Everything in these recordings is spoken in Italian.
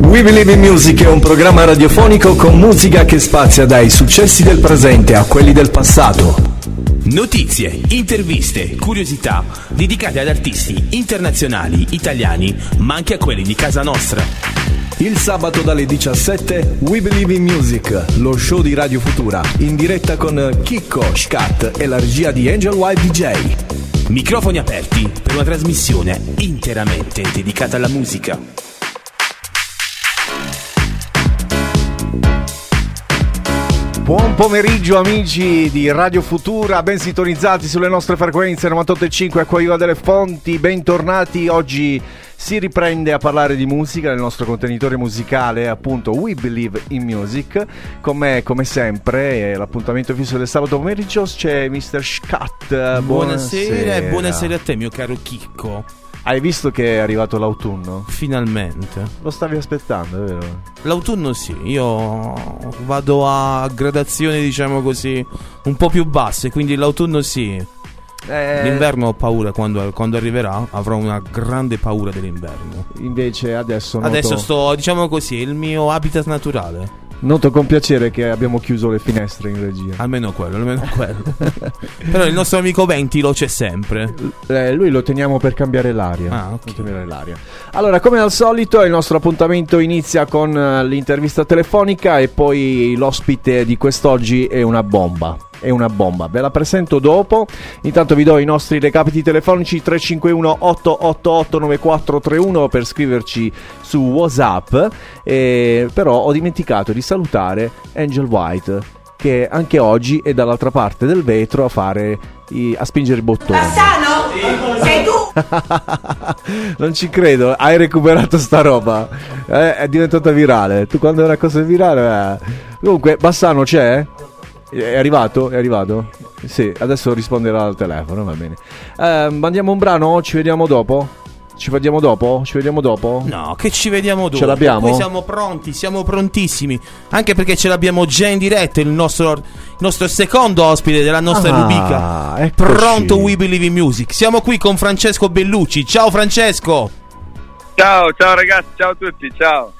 We Believe in Music è un programma radiofonico con musica che spazia dai successi del presente a quelli del passato. Notizie, interviste, curiosità dedicate ad artisti internazionali, italiani, ma anche a quelli di casa nostra. Il sabato dalle 17 We Believe in Music, lo show di Radio Futura, in diretta con Chicco, Scat e la regia di Angel White DJ. Microfoni aperti per una trasmissione interamente dedicata alla musica. Buon pomeriggio amici di Radio Futura, ben sintonizzati sulle nostre frequenze 98.5 a Coiva delle Fonti, bentornati. Oggi si riprende a parlare di musica nel nostro contenitore musicale, appunto We Believe in Music. Con me, come sempre, l'appuntamento fisso del sabato pomeriggio c'è Mr. Scat. Buonasera, buonasera e buonasera a te mio caro Chicco. Hai visto che è arrivato l'autunno? Finalmente. Lo stavi aspettando, è vero? L'autunno sì, io vado a gradazioni, diciamo così, un po' più basse, quindi l'autunno sì. Eh... L'inverno ho paura quando, quando, arriverà, avrò una grande paura dell'inverno. Invece adesso... Noto... Adesso sto, diciamo così, il mio habitat naturale. Noto con piacere che abbiamo chiuso le finestre in regia. Almeno quello, almeno quello. Però il nostro amico Ventilo c'è sempre. Eh, lui lo teniamo per cambiare l'aria. Ah, ok. Cambiare l'aria. Allora, come al solito, il nostro appuntamento inizia con uh, l'intervista telefonica e poi l'ospite di quest'oggi è una bomba è una bomba. Ve la presento dopo. Intanto vi do i nostri recapiti telefonici 351 888 9431 per scriverci su WhatsApp. Eh, però ho dimenticato di salutare Angel White che anche oggi è dall'altra parte del vetro a fare i, a spingere il bottone. Bassano? Sì. Sei tu? non ci credo, hai recuperato sta roba. Eh, è diventata virale. Tu quando una cosa è virale. Eh. Comunque, Bassano c'è? È arrivato? È arrivato? Sì, adesso risponderà al telefono, va bene. Eh, mandiamo un brano? Ci vediamo dopo? Ci vediamo dopo? Ci vediamo dopo? No, che ci vediamo dopo. Ce l'abbiamo? Noi siamo pronti, siamo prontissimi. Anche perché ce l'abbiamo già in diretta il nostro, il nostro secondo ospite della nostra Ah, rubrica. eccoci. Pronto We Believe in Music. Siamo qui con Francesco Bellucci. Ciao Francesco. Ciao, ciao ragazzi, ciao a tutti, ciao.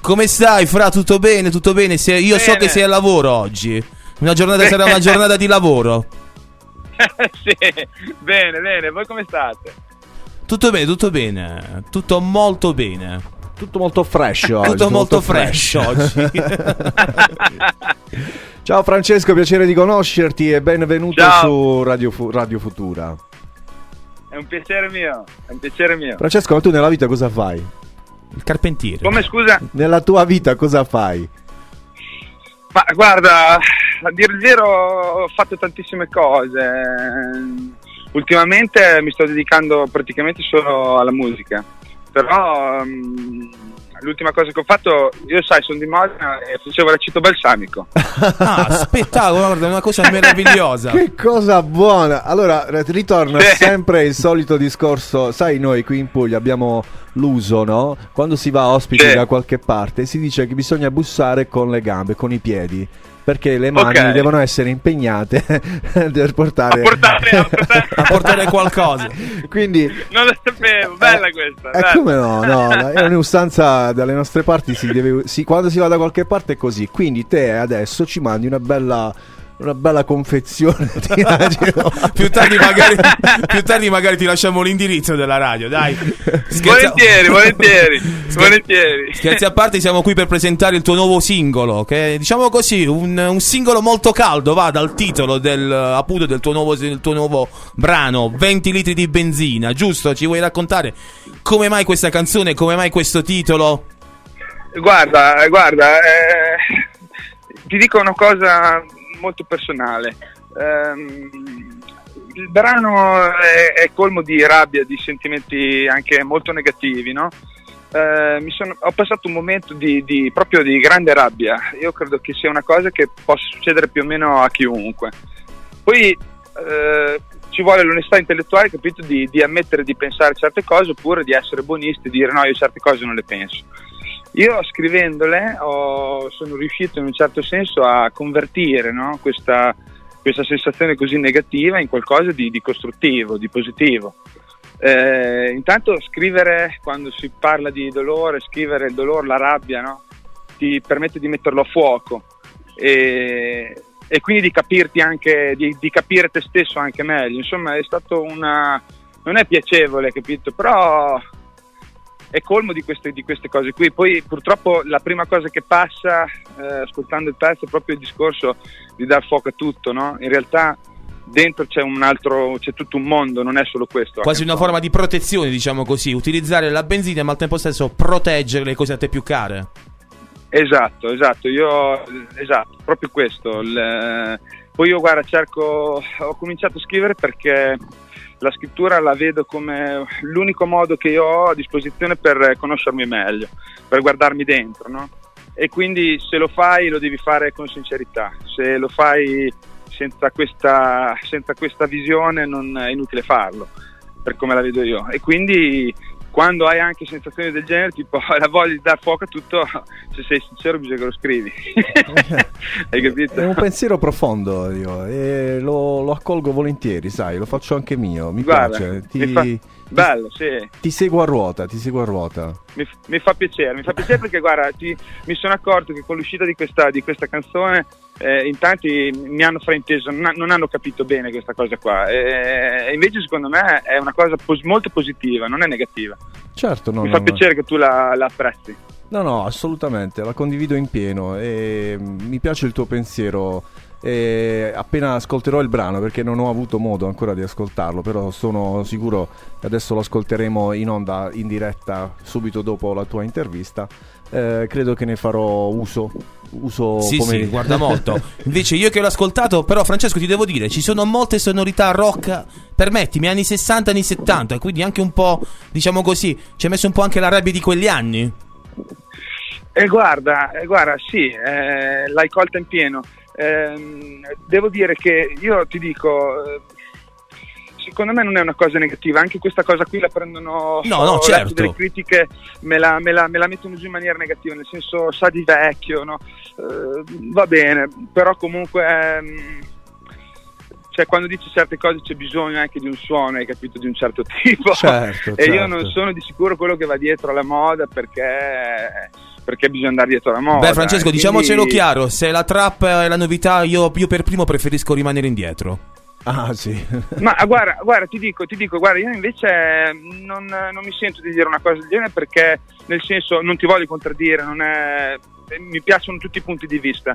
Come stai, Fra? Tutto bene? Tutto bene? Se- io so Bene. che sei al lavoro oggi. Una giornata sarà una giornata di lavoro. sì, bene, bene, voi come state? Tutto bene, tutto bene. Tutto molto bene. Tutto molto fresh oggi. Tutto molto fresh oggi. Ciao Francesco, piacere di conoscerti e benvenuto Ciao. su Radio, Fu- Radio Futura. È un piacere mio, è un piacere mio. Francesco, ma tu nella vita cosa fai? Il carpentiere. Come scusa? Nella tua vita cosa fai? Ma guarda, a dire il vero ho fatto tantissime cose. Ultimamente mi sto dedicando praticamente solo alla musica. Però mm, l'ultima cosa che ho fatto, io sai, sono di Modena e facevo l'aceto balsamico. Ah, spettacolo, guarda, è una cosa meravigliosa. Che cosa buona! Allora, r- ritorna Sì. sempre il solito discorso. Sai, noi qui in Puglia abbiamo l'uso, no? Quando si va ospiti Sì. da qualche parte, si dice che bisogna bussare con le gambe, con i piedi. Perché le mani Ok. devono essere impegnate per portare, A portare, a portare, A portare qualcosa. Quindi Non lo sapevo, bella questa. Eh, bella. come no? No, è un'usanza dalle nostre parti. Si deve, si- quando si va da qualche parte è così. Quindi te adesso ci mandi una bella, una bella confezione di agilo. più, tardi magari, più tardi magari ti lasciamo l'indirizzo della radio, dai. Scherzi Volentieri, volentieri, Scher- volentieri. Scherzi a parte, siamo qui per presentare il tuo nuovo singolo, che è, diciamo così, un, un singolo molto caldo, va dal titolo del, appunto del tuo, nuovo, del tuo nuovo brano, 20 litri di benzina, giusto? Ci vuoi raccontare come mai questa canzone, come mai questo titolo? Guarda, guarda, eh, ti dico una cosa molto personale. Ehm, il brano è, è colmo di rabbia, di sentimenti anche molto negativi, no? Mi sono- ho passato un momento di, di- proprio di grande rabbia. Io credo che sia una cosa che possa succedere più o meno a chiunque. Poi eh, ci vuole l'onestà intellettuale, capito, di, di ammettere di pensare certe cose oppure di essere buonisti e dire no, io certe cose non le penso. Io scrivendole ho- sono riuscito in un certo senso a convertire no, questa, questa sensazione così negativa in qualcosa di, di costruttivo, di positivo. Eh, intanto scrivere quando si parla di dolore, scrivere il dolore, la rabbia, no? ti permette di metterlo a fuoco e, e quindi di capirti anche, di, di, capire te stesso anche meglio. Insomma, è stato una. non è piacevole, capito? Però è colmo di queste, di queste cose qui. Poi purtroppo la prima cosa che passa eh, ascoltando il pezzo è proprio il discorso di dar fuoco a tutto, no? In realtà dentro c'è un altro, c'è tutto un mondo, non è solo questo. Quasi una forma di protezione, diciamo così, utilizzare la benzina ma al tempo stesso proteggere le cose a te più care. Esatto, esatto, io esatto, proprio questo. Il, poi io guarda, cerco, ho cominciato a scrivere perché la scrittura la vedo come l'unico modo che io ho a disposizione per conoscermi meglio, per guardarmi dentro, no? E quindi se lo fai lo devi fare con sincerità, se lo fai senza questa, senza questa visione non è inutile farlo, per come la vedo io. E quindi quando hai anche sensazioni del genere, tipo la voglia di dar fuoco a tutto, se sei sincero bisogna che lo scrivi. hai capito? È un pensiero profondo io, e lo, lo, accolgo volentieri, sai, lo faccio anche mio, mi Guarda, piace. Ti, fa... Bello, sì. Ti seguo a ruota, ti seguo a ruota. Mi, mi fa piacere, mi fa piacere perché guarda, ti, mi sono accorto che con l'uscita di questa, di questa canzone eh, in tanti mi hanno frainteso, non, hanno capito bene questa cosa qua. E, invece secondo me è una cosa pos- molto positiva, non è negativa. Certo, no, Mi no, fa piacere che tu la, la apprezzi. No, no, assolutamente, la condivido in pieno e mi piace il tuo pensiero. E appena ascolterò il brano, perché non ho avuto modo ancora di ascoltarlo, però sono sicuro che adesso lo ascolteremo in onda, in diretta, subito dopo la tua intervista. Eh, credo che ne farò uso. uso sì, come... sì, guarda molto. Invece io che l'ho ascoltato, però Francesco ti devo dire, ci sono molte sonorità rock, permettimi, anni 60, anni 70, quindi anche un po', diciamo così, ci hai messo un po' anche la rabbia di quegli anni. Eh, guarda, eh, guarda, sì, eh, l'hai colta in pieno. Eh, devo dire che io ti dico, eh, secondo me non è una cosa negativa, anche questa cosa qui la prendono no, no, certo. delle critiche, me la, me, la, me la, mettono giù in maniera negativa, nel senso sa di vecchio, no? eh, va bene, però comunque ehm, cioè, quando dici certe cose c'è bisogno anche di un suono, hai capito, di un certo tipo. Certo, e certo. io non sono di sicuro quello che va dietro alla moda perché perché bisogna andare dietro alla moda. Beh, Francesco, eh, diciamocelo quindi... chiaro: se la trap è la novità, io, io, per primo preferisco rimanere indietro. Ah, sì. Ma guarda, guarda, ti dico, ti dico, guarda, io invece non, non, mi sento di dire una cosa del genere perché, nel senso, non ti voglio contraddire, è, mi piacciono tutti i punti di vista.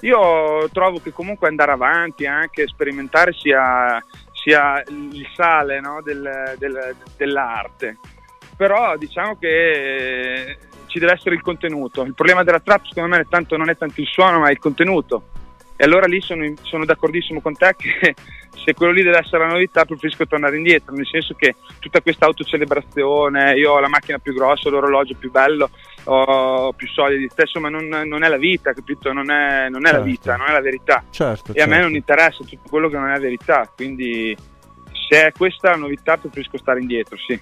Io trovo che comunque andare avanti, anche sperimentare, sia, sia il sale no, del, del, dell'arte. Però diciamo che ci deve essere il contenuto. Il problema della trap secondo me è tanto, non è tanto il suono ma il contenuto. E allora lì sono, sono, d'accordissimo con te che se quello lì deve essere la novità preferisco tornare indietro, nel senso che tutta questa autocelebrazione, io ho la macchina più grossa, l'orologio più bello, ho più soldi insomma non, non, è la vita, capito? Non è, non è certo. la vita, non è la verità. Certo, e a me non interessa tutto quello che non è verità, quindi se è questa la novità preferisco stare indietro, sì.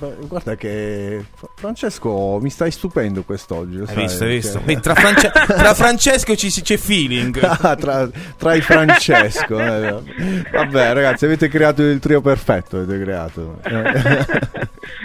Guarda che Francesco mi stai stupendo quest'oggi. Hai sai, visto, hai visto? Cioè... Tra, France... tra, Francesco ci, c'è feeling. ah, tra, tra, i Francesco. eh. Vabbè, ragazzi, avete creato il trio perfetto. Avete creato.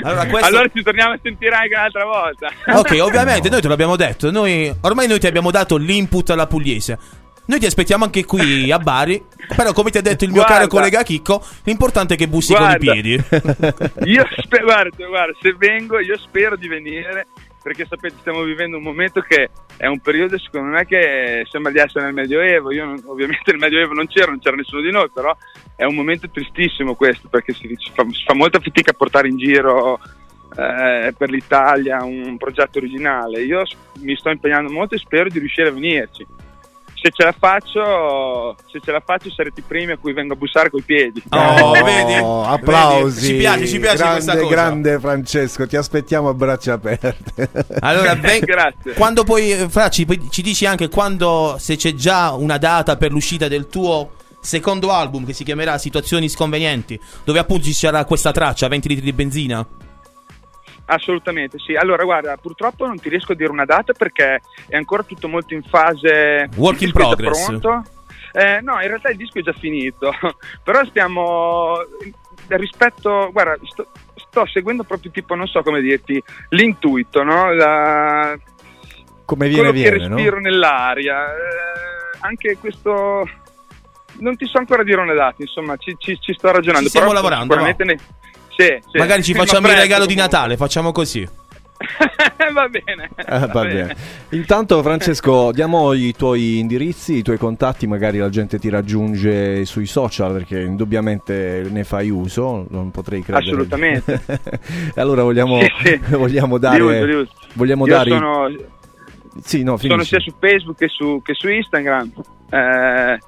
allora, questo... allora, ci torniamo a sentire anche un'altra volta. Ok, ovviamente, noi te l'abbiamo detto. Noi, ormai noi ti abbiamo dato l'input alla pugliese. Noi ti aspettiamo anche qui a Bari. Però, come ti ha detto il mio guarda, caro collega Chicco, l'importante è che bussi guarda, con i piedi. io sper- guarda, guarda, se vengo, io spero di venire. Perché sapete, stiamo vivendo un momento che è un periodo, secondo me, che sembra di essere nel Medioevo. Io, non, ovviamente, nel Medioevo non c'ero, non c'era nessuno di noi, però è un momento tristissimo questo perché si, si, fa, si fa molta fatica a portare in giro eh, per l'Italia un progetto originale. Io mi sto impegnando molto e spero di riuscire a venirci se ce la faccio, se ce la faccio sarete i primi a cui vengo a bussare coi piedi. Oh, vedi? Applausi. Vedi? Ci piace, ci piace grande, questa cosa. Grande Francesco, ti aspettiamo a braccia aperte. Allora, ben, Grazie. Quando poi, Fra, ci, ci dici anche quando, se c'è già una data per l'uscita del tuo secondo album che si chiamerà Situazioni sconvenienti, dove appunto ci sarà questa traccia, 20 litri di benzina? Assolutamente sì. Allora, guarda, purtroppo non ti riesco a dire una data perché è ancora tutto molto in fase. Work in progress. Pronto. Eh, no, in realtà il disco è già finito, però stiamo. rispetto, guarda, sto, sto seguendo proprio tipo, non so come dirti, l'intuito, no? La, Come viene, quello viene, che no? respiro nell'aria. Eh, anche questo. Non ti so ancora dire una data, insomma, ci, ci- ci sto ragionando. Ci stiamo però lavorando, Sicuramente ne- sì, sì. Magari ci facciamo il regalo di. Natale, facciamo così. va bene. Ah, va bene. Intanto Francesco diamo i tuoi indirizzi, i tuoi contatti, magari la gente ti raggiunge sui social perché indubbiamente ne fai uso, non potrei credere. Assolutamente. Allora vogliamo, Sì, sì. vogliamo dare... Di uso, di uso. Vogliamo Io dare... sono, Sì, no, sono sia su Facebook che su, che su Instagram. Eh,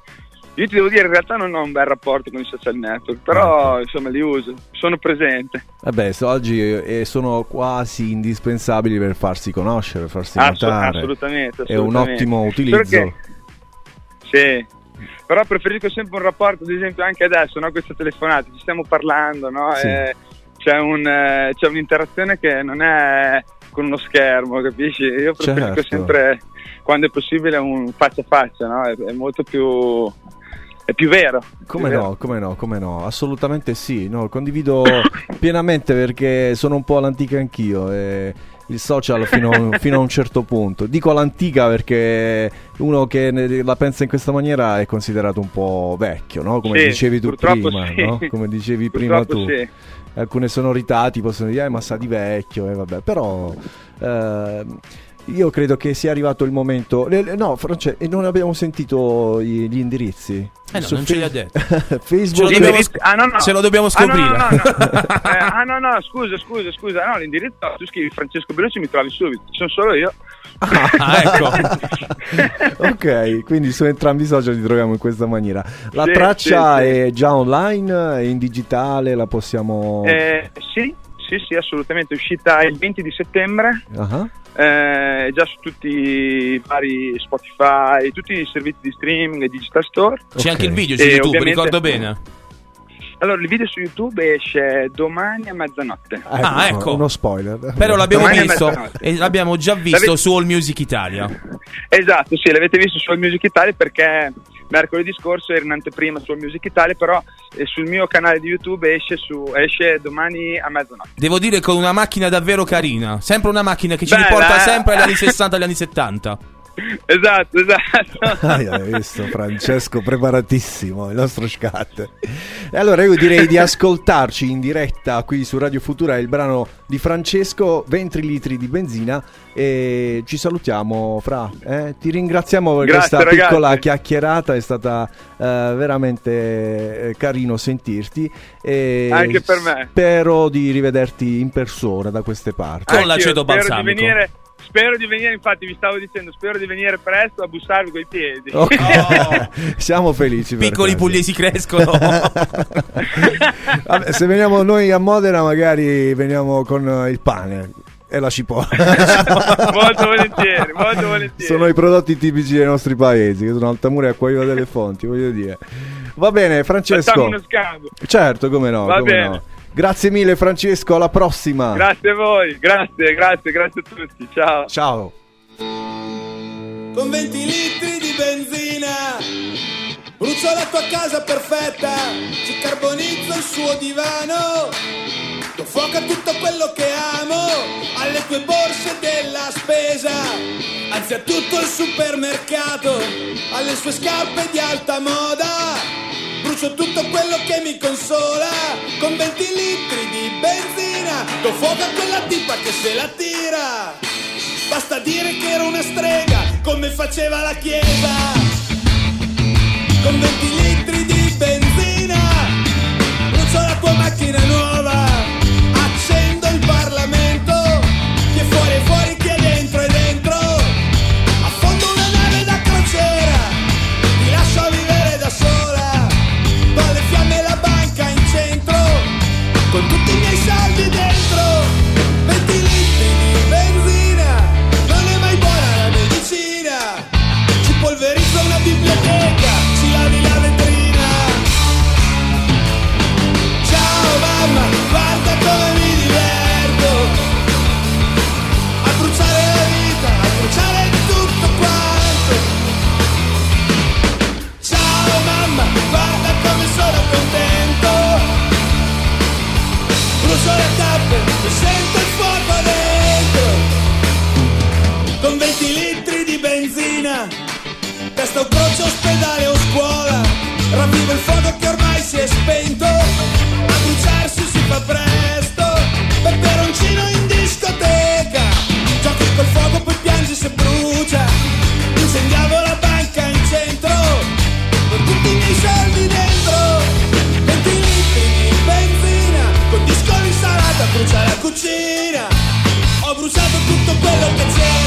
io ti devo dire, in realtà non ho un bel rapporto con i social network, però Ah, insomma li uso, sono presente. Vabbè, so- oggi eh, sono quasi indispensabili per farsi conoscere, per farsi Asso- notare. assolutamente, È un assolutamente. ottimo utilizzo. Perché- Sì, però preferisco sempre un rapporto, ad esempio anche adesso, no? questa telefonata, ci stiamo parlando, no? Sì. Eh, c'è, un, eh, c'è un'interazione che non è con uno schermo, capisci? Io preferisco Certo. sempre, quando è possibile, un faccia a faccia, no? è, è molto più... è più vero. Come vero. no, come no, come no, assolutamente sì, no, condivido pienamente perché sono un po' all'antica anch'io, e il social fino, a- fino a un certo punto. Dico all'antica perché uno che ne- la pensa in questa maniera è considerato un po' vecchio, no? Come Sì, dicevi tu prima, sì. no? Come dicevi prima Purtroppo tu. sì. Alcune sonorità ti possono dire, eh, ma sa di vecchio, e vabbè, però... ehm, io credo che sia arrivato il momento. No, France, e non abbiamo sentito gli indirizzi. Eh no, non ce li ha detto. Ce lo Facebook. dobbiamo, ah, no, no. ce lo dobbiamo Ah, scoprire. no, no, no. Eh, ah no no scusa scusa scusa no l'indirizzo tu scrivi Francesco Bellucci mi trovi subito ci sono solo io Ah, ecco. ok, quindi su entrambi i social li troviamo in questa maniera. La Sì, traccia sì, sì. è già online, è in digitale, la possiamo... Eh, sì sì sì assolutamente è uscita il 20 di settembre Ah, eh, già su tutti i vari Spotify tutti i servizi di streaming e digital store C'è Ok. anche il video su E YouTube, ricordo bene. Allora il video su YouTube esce domani a mezzanotte Ah, ecco. Uno spoiler. Però l'abbiamo Domani visto e l'abbiamo già visto L'avete- su All Music Italia. Esatto, sì, l'avete visto su All Music Italia perché mercoledì scorso era in anteprima su All Music Italia, però eh, sul mio canale di YouTube esce, su- esce domani a mezzanotte. Devo dire con una macchina davvero carina. Sempre una macchina che ci Bella, riporta eh? sempre agli anni 60 e agli anni 70. Esatto, esatto. Ah, hai visto Francesco preparatissimo il nostro scat e allora io direi di ascoltarci in diretta qui su Radio Futura il brano di Francesco 20 litri di benzina e ci salutiamo fra eh? ti ringraziamo per Grazie, questa ragazzi. piccola chiacchierata è stata eh, veramente eh, carino sentirti e Anche per me. spero di rivederti in persona da queste parti Con l'aceto spero di balsamico. venire- Spero di venire, infatti vi stavo dicendo, spero di venire presto a bussarvi coi piedi. Ok. Oh. siamo felici Piccoli questo. pugliesi crescono. Vabbè, se veniamo noi a Modena, magari veniamo con il pane e la cipolla. molto volentieri, molto volentieri. sono i prodotti tipici dei nostri paesi, che sono Altamura e Acquaviva delle Fonti, voglio dire. Va bene, Francesco. Facciamo uno scambio. Certo, come no, Va come bene. no. Grazie mille Francesco, alla prossima. Grazie a voi, grazie, grazie, grazie a tutti. Ciao. Ciao. con 20 litri di benzina. Brucio la tua casa perfetta, ci carbonizzo il suo divano. Do fuoco a tutto quello che amo, alle tue borse della spesa, anzi a tutto il supermercato, alle sue scarpe di alta moda. Brucio tutto quello che mi consola, con 20 litri di benzina. Do fuoco a quella tipa che se la tira. Basta dire che era una strega, come faceva la chiesa. Con 20 litri di benzina, brucio la tua macchina nuova, uso le tappe, mi sento il fuoco dentro. Con 20 litri di benzina, testa un croce ospedale o scuola. Ravvivo il fuoco che ormai si è spento, a bruciarsi si fa presto. Brucia la cucina. Ho bruciato tutto quello che c'era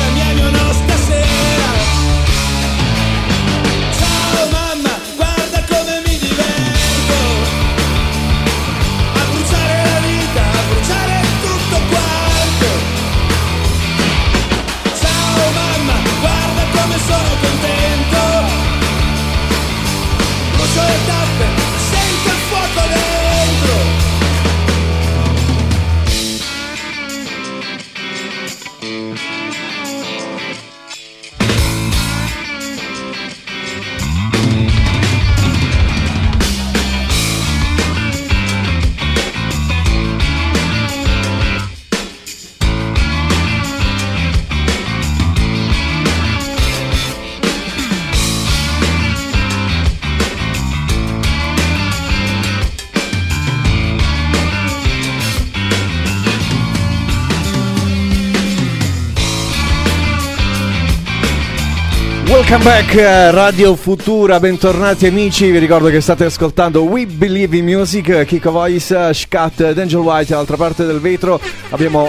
Welcome back eh, Radio Futura, bentornati amici, vi ricordo che state ascoltando We Believe in Music, Kiko Voice, Scat, Angel White, dall'altra parte del vetro. Abbiamo...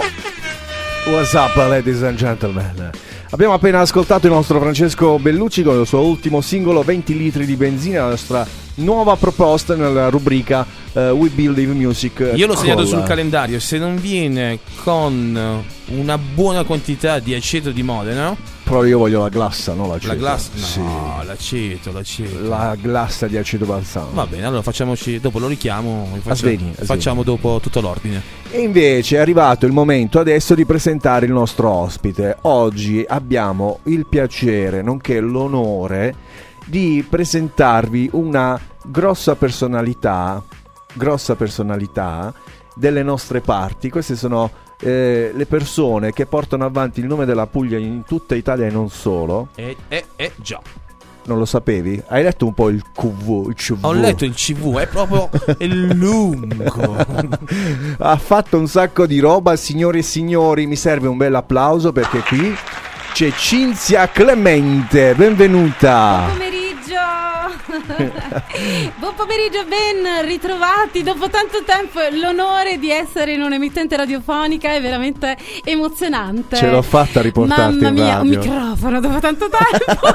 What's up ladies and gentlemen? Abbiamo appena ascoltato il nostro Francesco Bellucci con il suo ultimo singolo 20 litri di benzina, la nostra nuova proposta nella rubrica eh, We Believe Music. Io l'ho segnato sul calendario, se non viene con una buona quantità di aceto di Modena, Però io voglio la glassa, no l'aceto. la glassa... No, Sì. l'aceto, l'aceto. La glassa di aceto balsamo. Va bene, allora facciamoci, dopo lo richiamo, facciamo, Svegli, svegli. facciamo dopo tutto l'ordine. E invece è arrivato il momento adesso di presentare il nostro ospite. Oggi abbiamo il piacere, nonché l'onore, di presentarvi una grossa personalità, grossa personalità delle nostre parti. Queste sono eh, le persone che portano avanti il nome della Puglia in tutta Italia e non solo. E, e, e già. Non lo sapevi? Hai letto un po' il QV? Il CV? Ho letto il CV, è proprio lungo. ha fatto un sacco di roba, signore e signori, mi serve un bel applauso perché qui c'è Cinzia Clemente, benvenuta. pomeriggio! Buon pomeriggio, ben ritrovati. Dopo tanto tempo l'onore di essere in un'emittente radiofonica è veramente emozionante. Ce l'ho fatta a riportarti Mamma mia, un microfono dopo tanto tempo.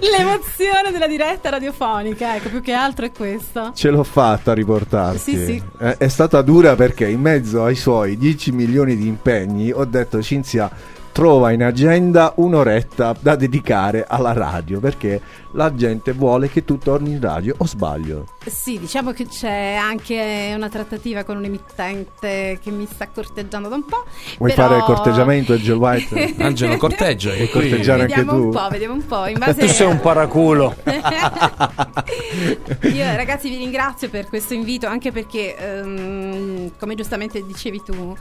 L'emozione della diretta radiofonica, ecco, più che altro è questo. Ce l'ho fatta a riportarti. Sì, sì. Eh, È stata dura perché in mezzo ai suoi 10 milioni di impegni ho detto Cinzia trova in agenda un'oretta da dedicare alla radio perché la gente vuole che tu torni in radio o sbaglio? Sì, diciamo che c'è anche una trattativa con un emittente che mi sta corteggiando da un po'. Vuoi però- fare corteggiamento Angel White? Angelo corteggia e corteggiare anche vediamo tu. un po', vediamo un po'. In base Tu sei un paraculo. Io ragazzi vi ringrazio per questo invito anche perché ehm, come giustamente dicevi tu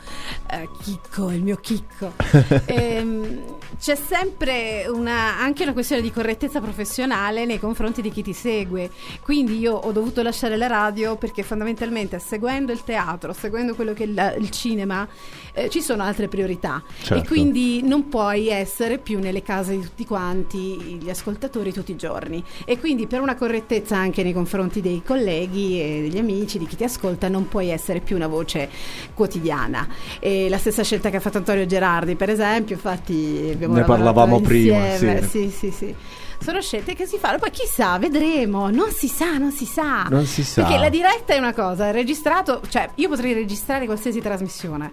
eh, Chicco, il mio Chicco ehm, c'è sempre una, anche una questione di correttezza professionale nei confronti di chi ti segue. Quindi io ho dovuto lasciare la radio perché fondamentalmente seguendo il teatro seguendo quello che è il, il cinema eh, ci sono altre priorità. Certo. e quindi non puoi essere più nelle case di tutti quanti gli ascoltatori tutti i giorni. E quindi per una correttezza anche nei confronti dei colleghi e degli amici di chi ti ascolta non puoi essere più una voce quotidiana. E la stessa scelta che ha fatto Antonio Gerardi per esempio infatti abbiamo Ne parlavamo prima, sì. sì sì sì sono scelte che si fanno, poi chissà, vedremo, non si sa, non si sa. Non si sa. Perché la diretta è una cosa, il registrato, cioè io potrei registrare qualsiasi trasmissione,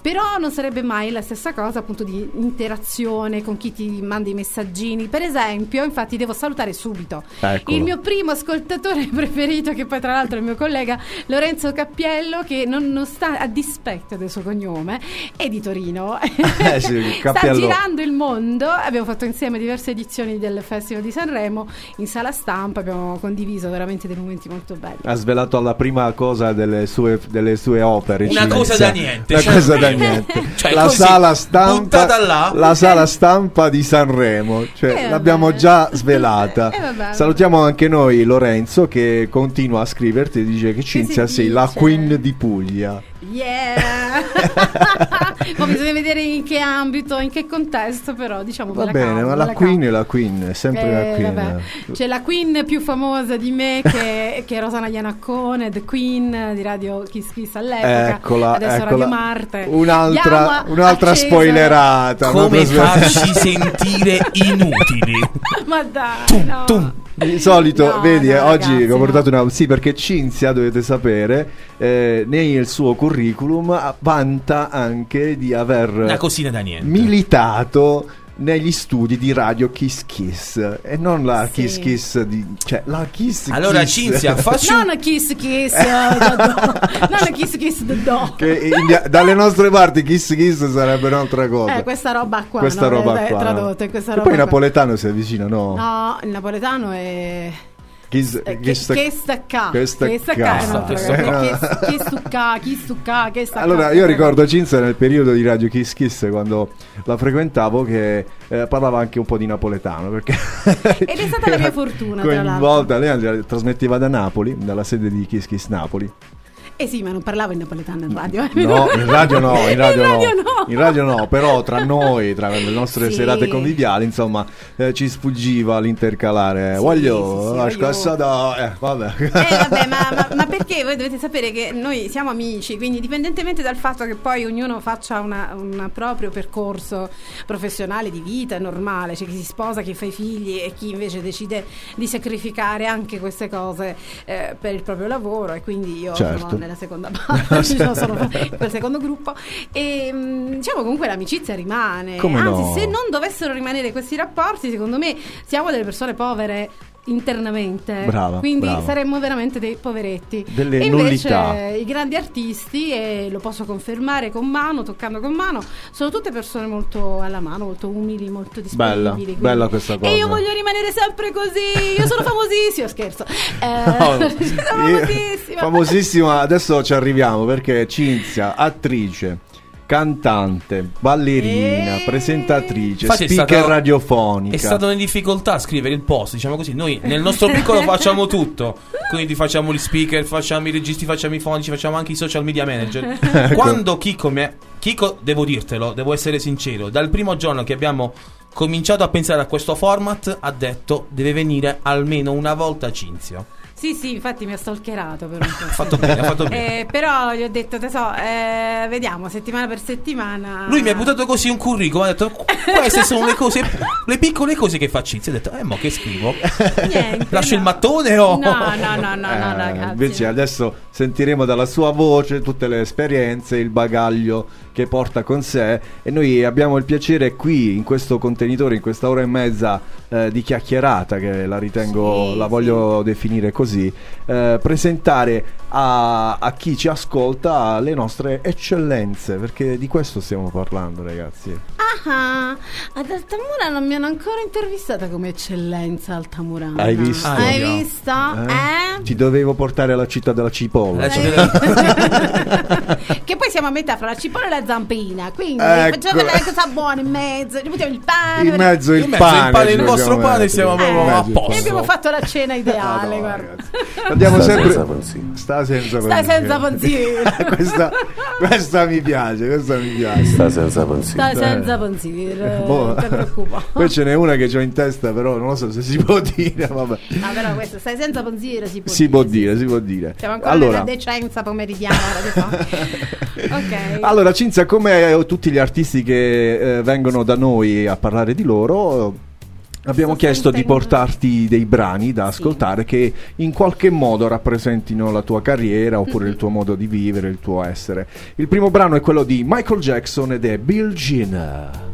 però non sarebbe mai la stessa cosa appunto di interazione con chi ti manda i messaggini. Per esempio, infatti devo salutare subito Eccolo. il mio primo ascoltatore preferito, che poi tra l'altro è il mio collega Lorenzo Cappiello, che non, non sta a dispetto del suo cognome, è di Torino. Eh sì, sta girando il mondo, abbiamo fatto insieme diverse edizioni del Festival Festival di Sanremo, in sala stampa abbiamo condiviso veramente dei momenti molto belli. Ha svelato la prima cosa delle sue, delle sue opere. Una cosa da niente, Una cioè- cosa da niente. Cioè, la così, sala stampa. La sala stampa di Sanremo. Cioè, Eh, vabbè. l'abbiamo già svelata. Eh, vabbè, vabbè. Salutiamo anche noi Lorenzo che continua a scriverti e dice che Cinzia sei la queen di Puglia. Yeah! Poi bisogna vedere in che ambito, in che contesto, però diciamo Va la bene, cavo, ma la la queen cavo. è la queen, è sempre la Eh, queen. vabbè. C'è la queen più famosa di me che, che è Rosana Ianaccone, The Queen di Radio Kiss Kiss all'epoca. Eccola, adesso eccola. Radio Marte. Un'altra, a- un'altra a spoilerata. Come farci sentire inutili? Ma dai, Tum, no. tum. Di solito, No, vedi, no, eh, oggi ragazzi, ho portato una. Sì, perché Cinzia, dovete sapere, eh, nel suo curriculum vanta anche di aver Una cosina da niente. militato negli studi di Radio Kiss Kiss e non la Sì. Kiss Kiss di. cioè la Kiss Allora, Kiss. Cinzia, facci un... Non kiss kiss, eh, non kiss kiss do, do. Che in- dalle nostre parti Kiss Kiss sarebbe un'altra cosa. Eh, questa roba qua, Questa no? roba Eh, qua. tradotta questa e roba poi qua. napoletano si avvicina, no? No, il napoletano è che, Kiss- che stacca che stacca. Che stacca. che, che chi che stacca Allora, io ricordo Cinzia nel periodo di Radio Kiss Kiss quando la frequentavo che eh, parlava anche un po' di napoletano perché Ed è stata la mia fortuna, tra l'altro. coinvolta, lei eh, trasmetteva da Napoli, dalla sede di Kiss Kiss Napoli. Eh sì ma non parlavo in napoletano in radio eh. No, in radio no, in radio, In no. radio no. In radio no, però tra noi, tra le nostre Sì. serate conviviali, insomma, eh, ci sfuggiva l'intercalare. Sì, Voglio sì, sì, la voglio- scassa da eh, vabbè. Eh, vabbè, ma, ma- ma perché voi dovete sapere che noi siamo amici, quindi indipendentemente dal fatto che poi ognuno faccia un proprio percorso professionale di vita normale, c'è chi si sposa, chi fa i figli e chi invece decide di sacrificare anche queste cose eh, per il proprio lavoro e quindi io Certo. sono nella seconda parte, diciamo, sono quel secondo gruppo. E mm, diciamo comunque l'amicizia rimane, Come anzi no? se non dovessero rimanere questi rapporti secondo me siamo delle persone povere internamente Brava, quindi brava. saremmo veramente dei poveretti Delle e invece nullità. i grandi artisti e lo posso confermare con mano toccando con mano sono tutte persone molto alla mano molto umili molto disponibili Bella, quindi- bella questa cosa. e io voglio rimanere sempre così io sono famosissima scherzo eh, No, sono famosissima famosissima, adesso ci arriviamo perché Cinzia, attrice, cantante, ballerina, Eh. presentatrice, Infatti è speaker stato- radiofonica. È stato in difficoltà a scrivere il post, diciamo così. Noi nel nostro piccolo facciamo tutto. Quindi facciamo gli speaker, facciamo i registi, facciamo i fonici, facciamo anche i social media manager. Ecco. Quando Kiko mi ha- Kiko, devo dirtelo, devo essere sincero, dal primo giorno che abbiamo cominciato a pensare a questo format, ha detto deve venire almeno una volta Cinzio. Sì sì infatti mi ha stalkerato per un po' Ha fatto bene, ha fatto bene. Eh, però gli ho detto tesoro eh, vediamo settimana per settimana Lui mi ha buttato così un curriculum, ha detto "Qu- queste sono le cose, le piccole cose che fa Cinzio. Ho detto, eh, mo che scrivo? Niente, Lascio il no. mattone o... No, no, no, no, no, Eh, ragazzi. Invece adesso sentiremo dalla sua voce tutte le esperienze, il bagaglio che porta con sé e noi abbiamo il piacere qui in questo contenitore, in questa ora e mezza eh, di chiacchierata che la ritengo, Sì, la sì. voglio definire così, eh, presentare a, a chi ci ascolta le nostre eccellenze, perché di questo stiamo parlando ragazzi. Ah, ad Altamura non mi hanno ancora intervistata come eccellenza Altamurana. Hai visto? Hai Ah, no. visto? Eh? Eh? Ti dovevo portare alla città della cipolla. Eh, ci- che poi siamo a metà fra la cipolla e la zampina, quindi Ecco. facciamo vedere cosa buona in mezzo, ci mettiamo il pane. In mezzo il In mezzo pane, il pane, il ci vostro pane, siamo proprio mezzo a posto. E abbiamo fatto la cena ideale, ragazzi. Andiamo Sta sempre. senza pensiero. Sta senza Stai pensiero. senza pensiero. questa, questa mi piace, questa mi piace. Sta senza pensiero. Stai senza pensiero, Boh. non ti preoccupa. Poi ce n'è una che ho in testa, però non lo so se si può dire. Vabbè. No, però questo, stai senza pensiero, si può Si può sì. dire, si può dire. Siamo ancora Allora, nella decenza pomeridiana ok. allora, Cinzia, come tutti gli artisti che eh, vengono da noi a parlare di loro, abbiamo Sto chiesto di portarti dei brani da ascoltare che in qualche modo rappresentino la tua carriera oppure il tuo modo di vivere, il tuo essere. Il primo brano è quello di Michael Jackson ed è Bill Jean.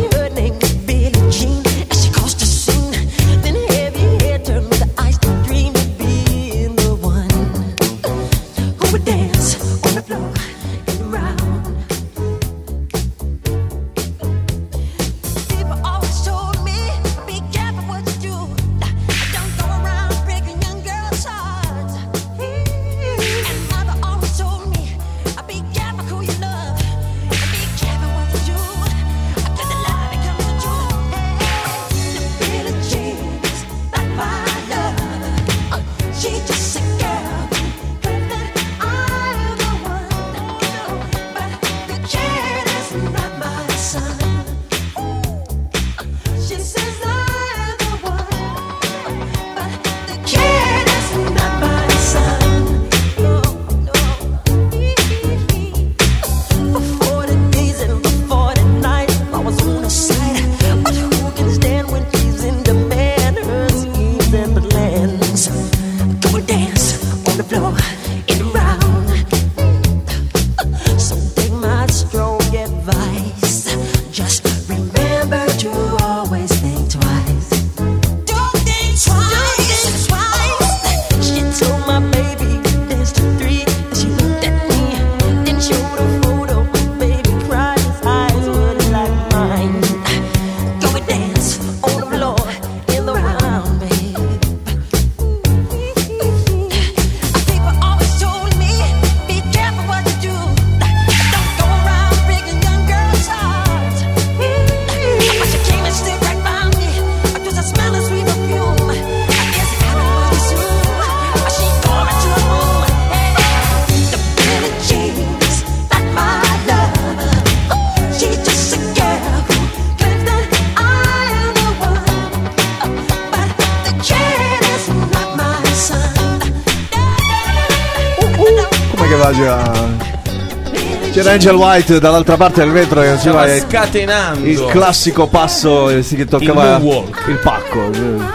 Angel White dall'altra parte del vetro che faceva Stava il, scatenando. il classico passo che toccava Il il pacco. Era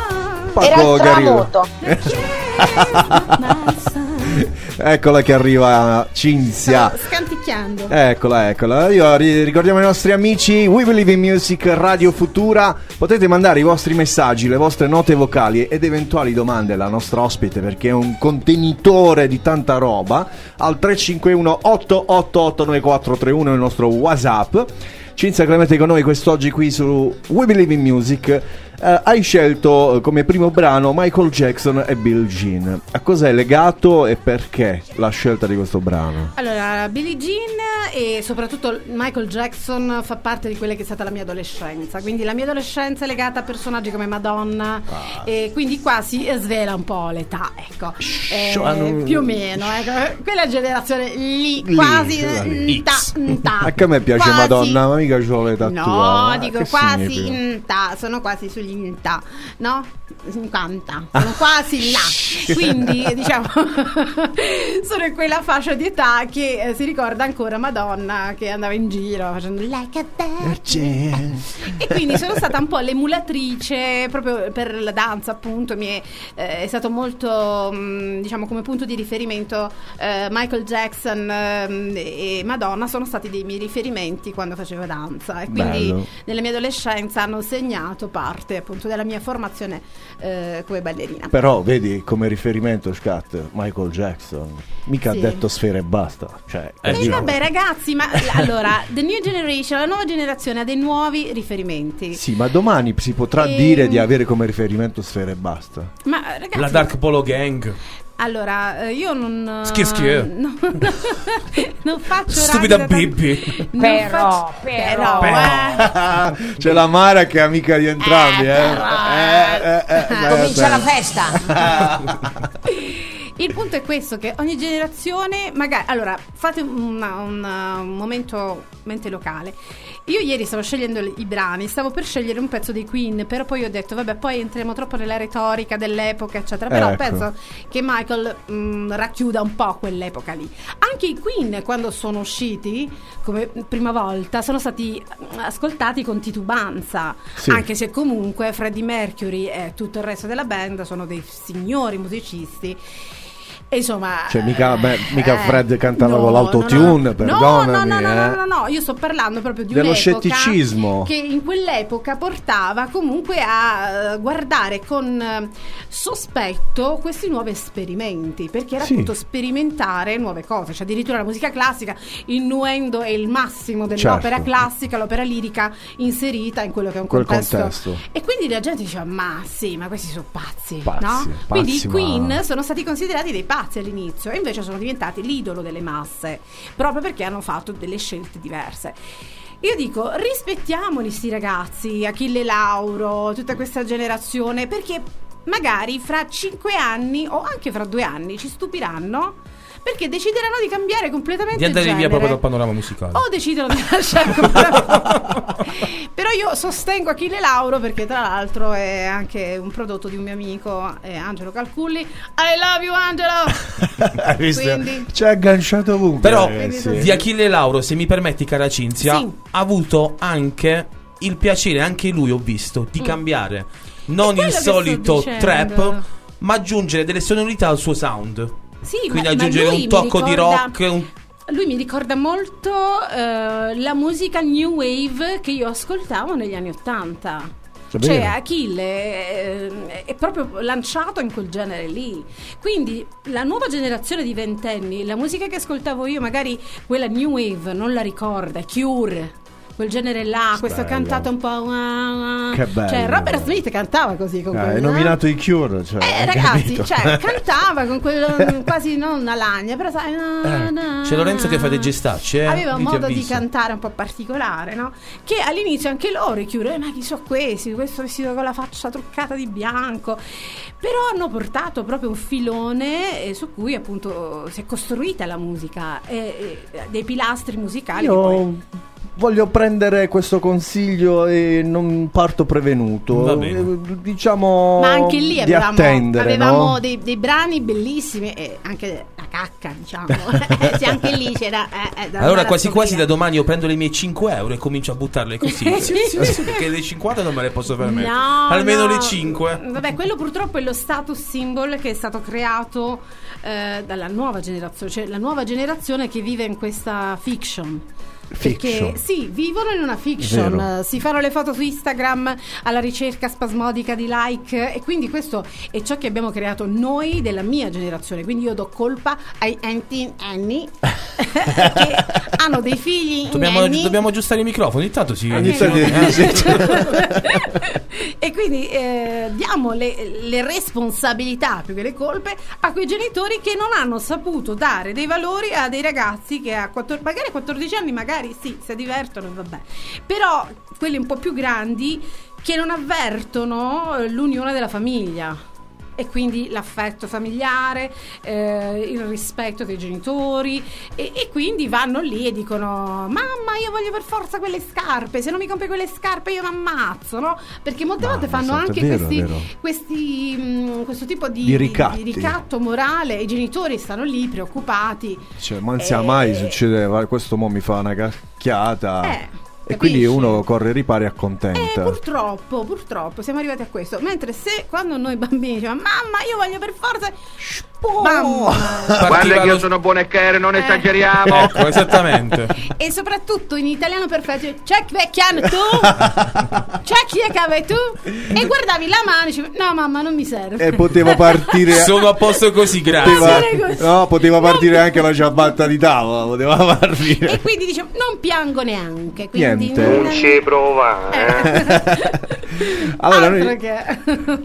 Pacco tramonto. Eccola che arriva Cinzia. Scanticchiando. Eccola, eccola. Io ri- ricordiamo ai nostri amici We Believe in Music Radio Futura. Potete mandare i vostri messaggi, le vostre note vocali ed eventuali domande alla nostra ospite perché è un contenitore di tanta roba al 351 888 9431 il nostro WhatsApp. Cinzia Clemente con noi quest'oggi qui su We Believe in Music. Eh, hai scelto eh, come primo brano Michael Jackson e Bill Jean. A cosa è legato e perché la scelta di questo brano? Allora, Billie Jean e soprattutto Michael Jackson fa parte di quella che è stata la mia adolescenza. Quindi la mia adolescenza è legata a personaggi come Madonna. Ah. E quindi qua si svela un po' l'età, ecco. Eh, più o meno, ecco. Quella generazione lì, Lì, quasi. lì. Anche a me piace Quasi- Madonna, ma mica c'ho l'età No, tua. Ma dico che quasi sono quasi sugli in ta, no? 50, sono quasi là. Quindi, diciamo, sono in quella fascia di età che eh, si ricorda ancora Madonna che andava in giro facendo like a bird. E quindi sono stata un po' l'emulatrice proprio per la danza, appunto. Mi è, eh, è stato molto, mh, diciamo, come punto di riferimento eh, Michael Jackson ehm, e Madonna sono stati dei miei riferimenti quando facevo danza. E quindi Bello. nella mia adolescenza hanno segnato parte appunto della mia formazione eh, come ballerina. Però vedi come riferimento Scat Michael Jackson. Mica Sì. ha detto sfera e basta. Cioè, Eh, E capito? vabbè ragazzi, ma allora, The New Generation, la nuova generazione ha dei nuovi riferimenti. Sì, ma domani si potrà Ehm. dire di avere come riferimento sfera e basta. Ma ragazzi, La Dark Polo Gang. Allora, eh, io non Schie schie. Non, non faccio Stupida Bibi. non Però, faccio- però, eh. C'è la Mara che è amica di entrambi, eh. Eh, eh, eh, Comincia la festa. Il punto è questo: che ogni generazione, magari. Allora, fate una- una- un momento mente locale. Io ieri stavo scegliendo i brani, stavo per scegliere un pezzo dei Queen, però poi ho detto, vabbè, poi entriamo troppo nella retorica dell'epoca, eccetera. Però Ecco. penso che Michael mh, racchiuda un po' quell'epoca lì. Anche i Queen, quando sono usciti, come prima volta, sono stati mh, ascoltati con titubanza. Sì. Anche se comunque Freddie Mercury e tutto il resto della band sono dei signori musicisti. E insomma, Cioè, mica- beh, mica eh, Fred cantava no, con l'autotune, no, no. perdonami, No, no, no, no, eh. no, no, io sto parlando proprio di Dello scetticismo. che in quell'epoca portava comunque a eh, guardare con eh, sospetto questi nuovi esperimenti, perché era Sì. appunto sperimentare nuove cose, cioè addirittura la musica classica, innuendo è il massimo dell'opera Certo. classica, l'opera lirica inserita in quello che è un contesto. contesto. E quindi la gente diceva, ma sì, ma questi sono pazzi, Pazzi, no? pazzi, quindi i ma- Queen sono stati considerati dei pazzi all'inizio e invece sono diventati l'idolo delle masse, proprio perché hanno fatto delle scelte diverse. Io dico, rispettiamoli sti ragazzi, Achille Lauro, tutta questa generazione, perché magari fra cinque anni o anche fra due anni ci stupiranno perché decideranno di cambiare completamente Di andare via proprio dal panorama musicale. O decidono di lasciare completamente. Però io sostengo Achille Lauro perché tra l'altro è anche un prodotto di un mio amico, eh, Angelo Calculli. I love you Angelo! Hai visto? Quindi- C'è agganciato ovunque. Però ragazzi. di Achille Lauro, se mi permetti, cara Cinzia, Sì. ha avuto anche il piacere, anche lui ho visto, di cambiare non Mm. il solito trap, ma aggiungere delle sonorità al suo sound. Sì, Quindi ma- ma aggiungere lui un tocco di ricorda- rock, un- Lui mi ricorda molto eh, la musica new wave che io ascoltavo negli anni Ottanta. È Cioè. Achille eh, è proprio lanciato in quel genere lì. Quindi la nuova generazione di ventenni, la musica che ascoltavo io, magari quella new wave, non la ricorda, Cure. Quel genere là, questo Bello. cantato un po'. uh, Che bello. Cioè, Robert Smith cantava così con Ah, quel- hai nominato i Cure, cioè, eh, ragazzi, capito? cioè, cantava con quello quasi non una lagna, però sai. na, na, C'è Lorenzo che fa dei gestacci, eh? Aveva un modo di cantare un po' particolare, no? Che all'inizio anche loro chiudono, eh, ma chi sono questi? Questo vestito con la faccia truccata di bianco. Però hanno portato proprio un filone eh, su cui appunto si è costruita la musica, e, e dei pilastri musicali. che poi- Io voglio prendere questo consiglio e non parto prevenuto. Diciamo Ma anche lì avevamo, attendere, avevamo no? dei, dei brani bellissimi e anche la cacca, diciamo. Sì, anche lì c'era. eh, eh, da Allora quasi quasi da domani io prendo le mie 5 euro e comincio a buttarle così. sì, sì, sì, perché le 50 non me le posso permettere. No, Almeno no. le 5. Vabbè, quello purtroppo è lo status symbol che è stato creato eh, dalla nuova generazione, cioè la nuova generazione che vive in questa fiction. Fiction. Perché sì, vivono in una fiction, Vero. si fanno le foto su Instagram alla ricerca spasmodica di like e quindi questo è ciò che abbiamo creato noi della mia generazione, quindi io do colpa ai anti anni che hanno dei figli Dobbiamo, dobbiamo aggiustare i microfoni. Intanto si. Ogni si- tanto- e quindi eh, diamo le, le responsabilità più che le colpe a quei genitori che non hanno saputo dare dei valori a dei ragazzi che a 14, magari a 14 anni magari sì, si divertono, vabbè. Però quelli un po' più grandi che non avvertono l'unione della famiglia. E quindi l'affetto familiare, eh, il rispetto dei genitori e, e quindi vanno lì e dicono mamma io voglio per forza quelle scarpe, se non mi compri quelle scarpe io mi ammazzo, no? Perché molte Mamma volte fanno anche vero, questi, vero. questi, mh, questo tipo di, Di di ricatto morale, i genitori stanno lì preoccupati. Cioè, ma non sia Eh, mai succedeva, questo mo mi fa una cacchiata. Eh, e capisci? quindi uno corre ripari Eh, accontenta. purtroppo, purtroppo siamo arrivati a questo. Mentre se quando noi bambini dicevamo mamma io voglio per forza... Partiva Guarda che io sono buonecchiere, non Eh. esageriamo. Ecco, esattamente. E soprattutto in italiano perfetto, check vecchiano tu, check chi è cave tu, e guardavi la mano e dicevi, no mamma non mi serve. E poteva partire. Sono a posto così, grazie. poteva, così. no, poteva partire No. anche la ciabatta di tavola. Poteva partire. E quindi dicevo, non piango neanche. Quindi Niente. Non ci prova. eh. Allora, noi che...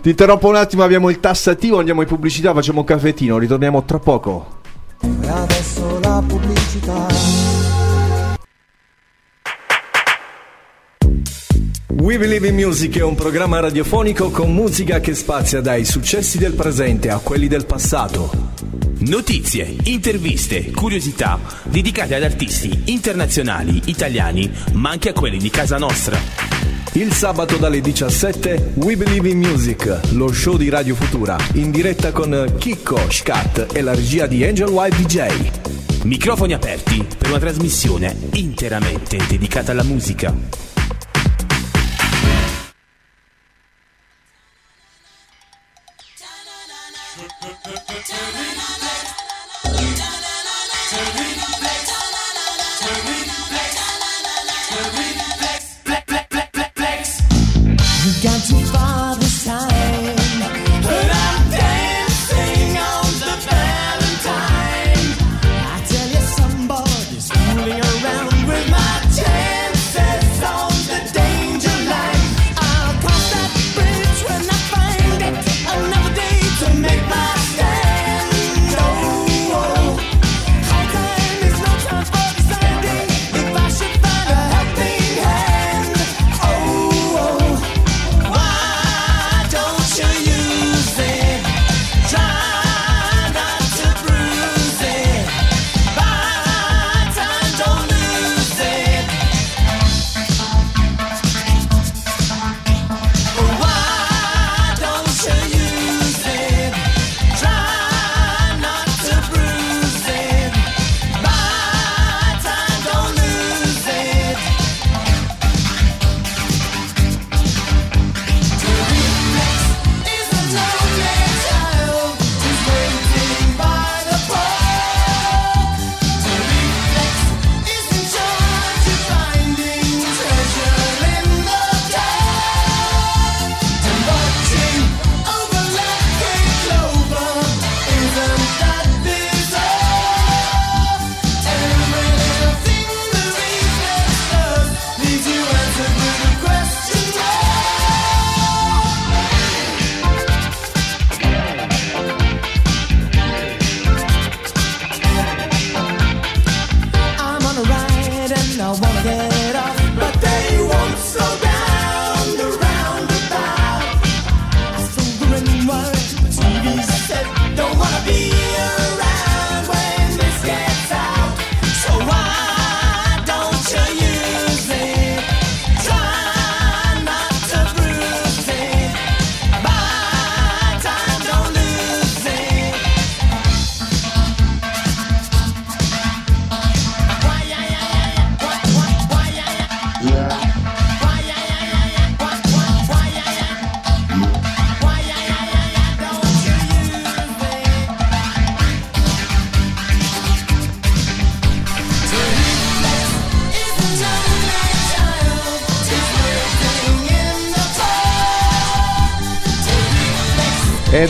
ti interrompo un attimo. Abbiamo il tassativo. Andiamo in pubblicità. Facciamo un caffettino. Ritorniamo tra poco. E adesso la pubblicità. We Believe in Music è un programma radiofonico con musica che spazia dai successi del presente a quelli del passato. Notizie, interviste, curiosità dedicate ad artisti internazionali, italiani, ma anche a quelli di casa nostra. Il sabato dalle 17 We Believe in Music, lo show di Radio Futura, in diretta con Chicco, Scat e la regia di Angel White DJ. Microfoni aperti per una trasmissione interamente dedicata alla musica.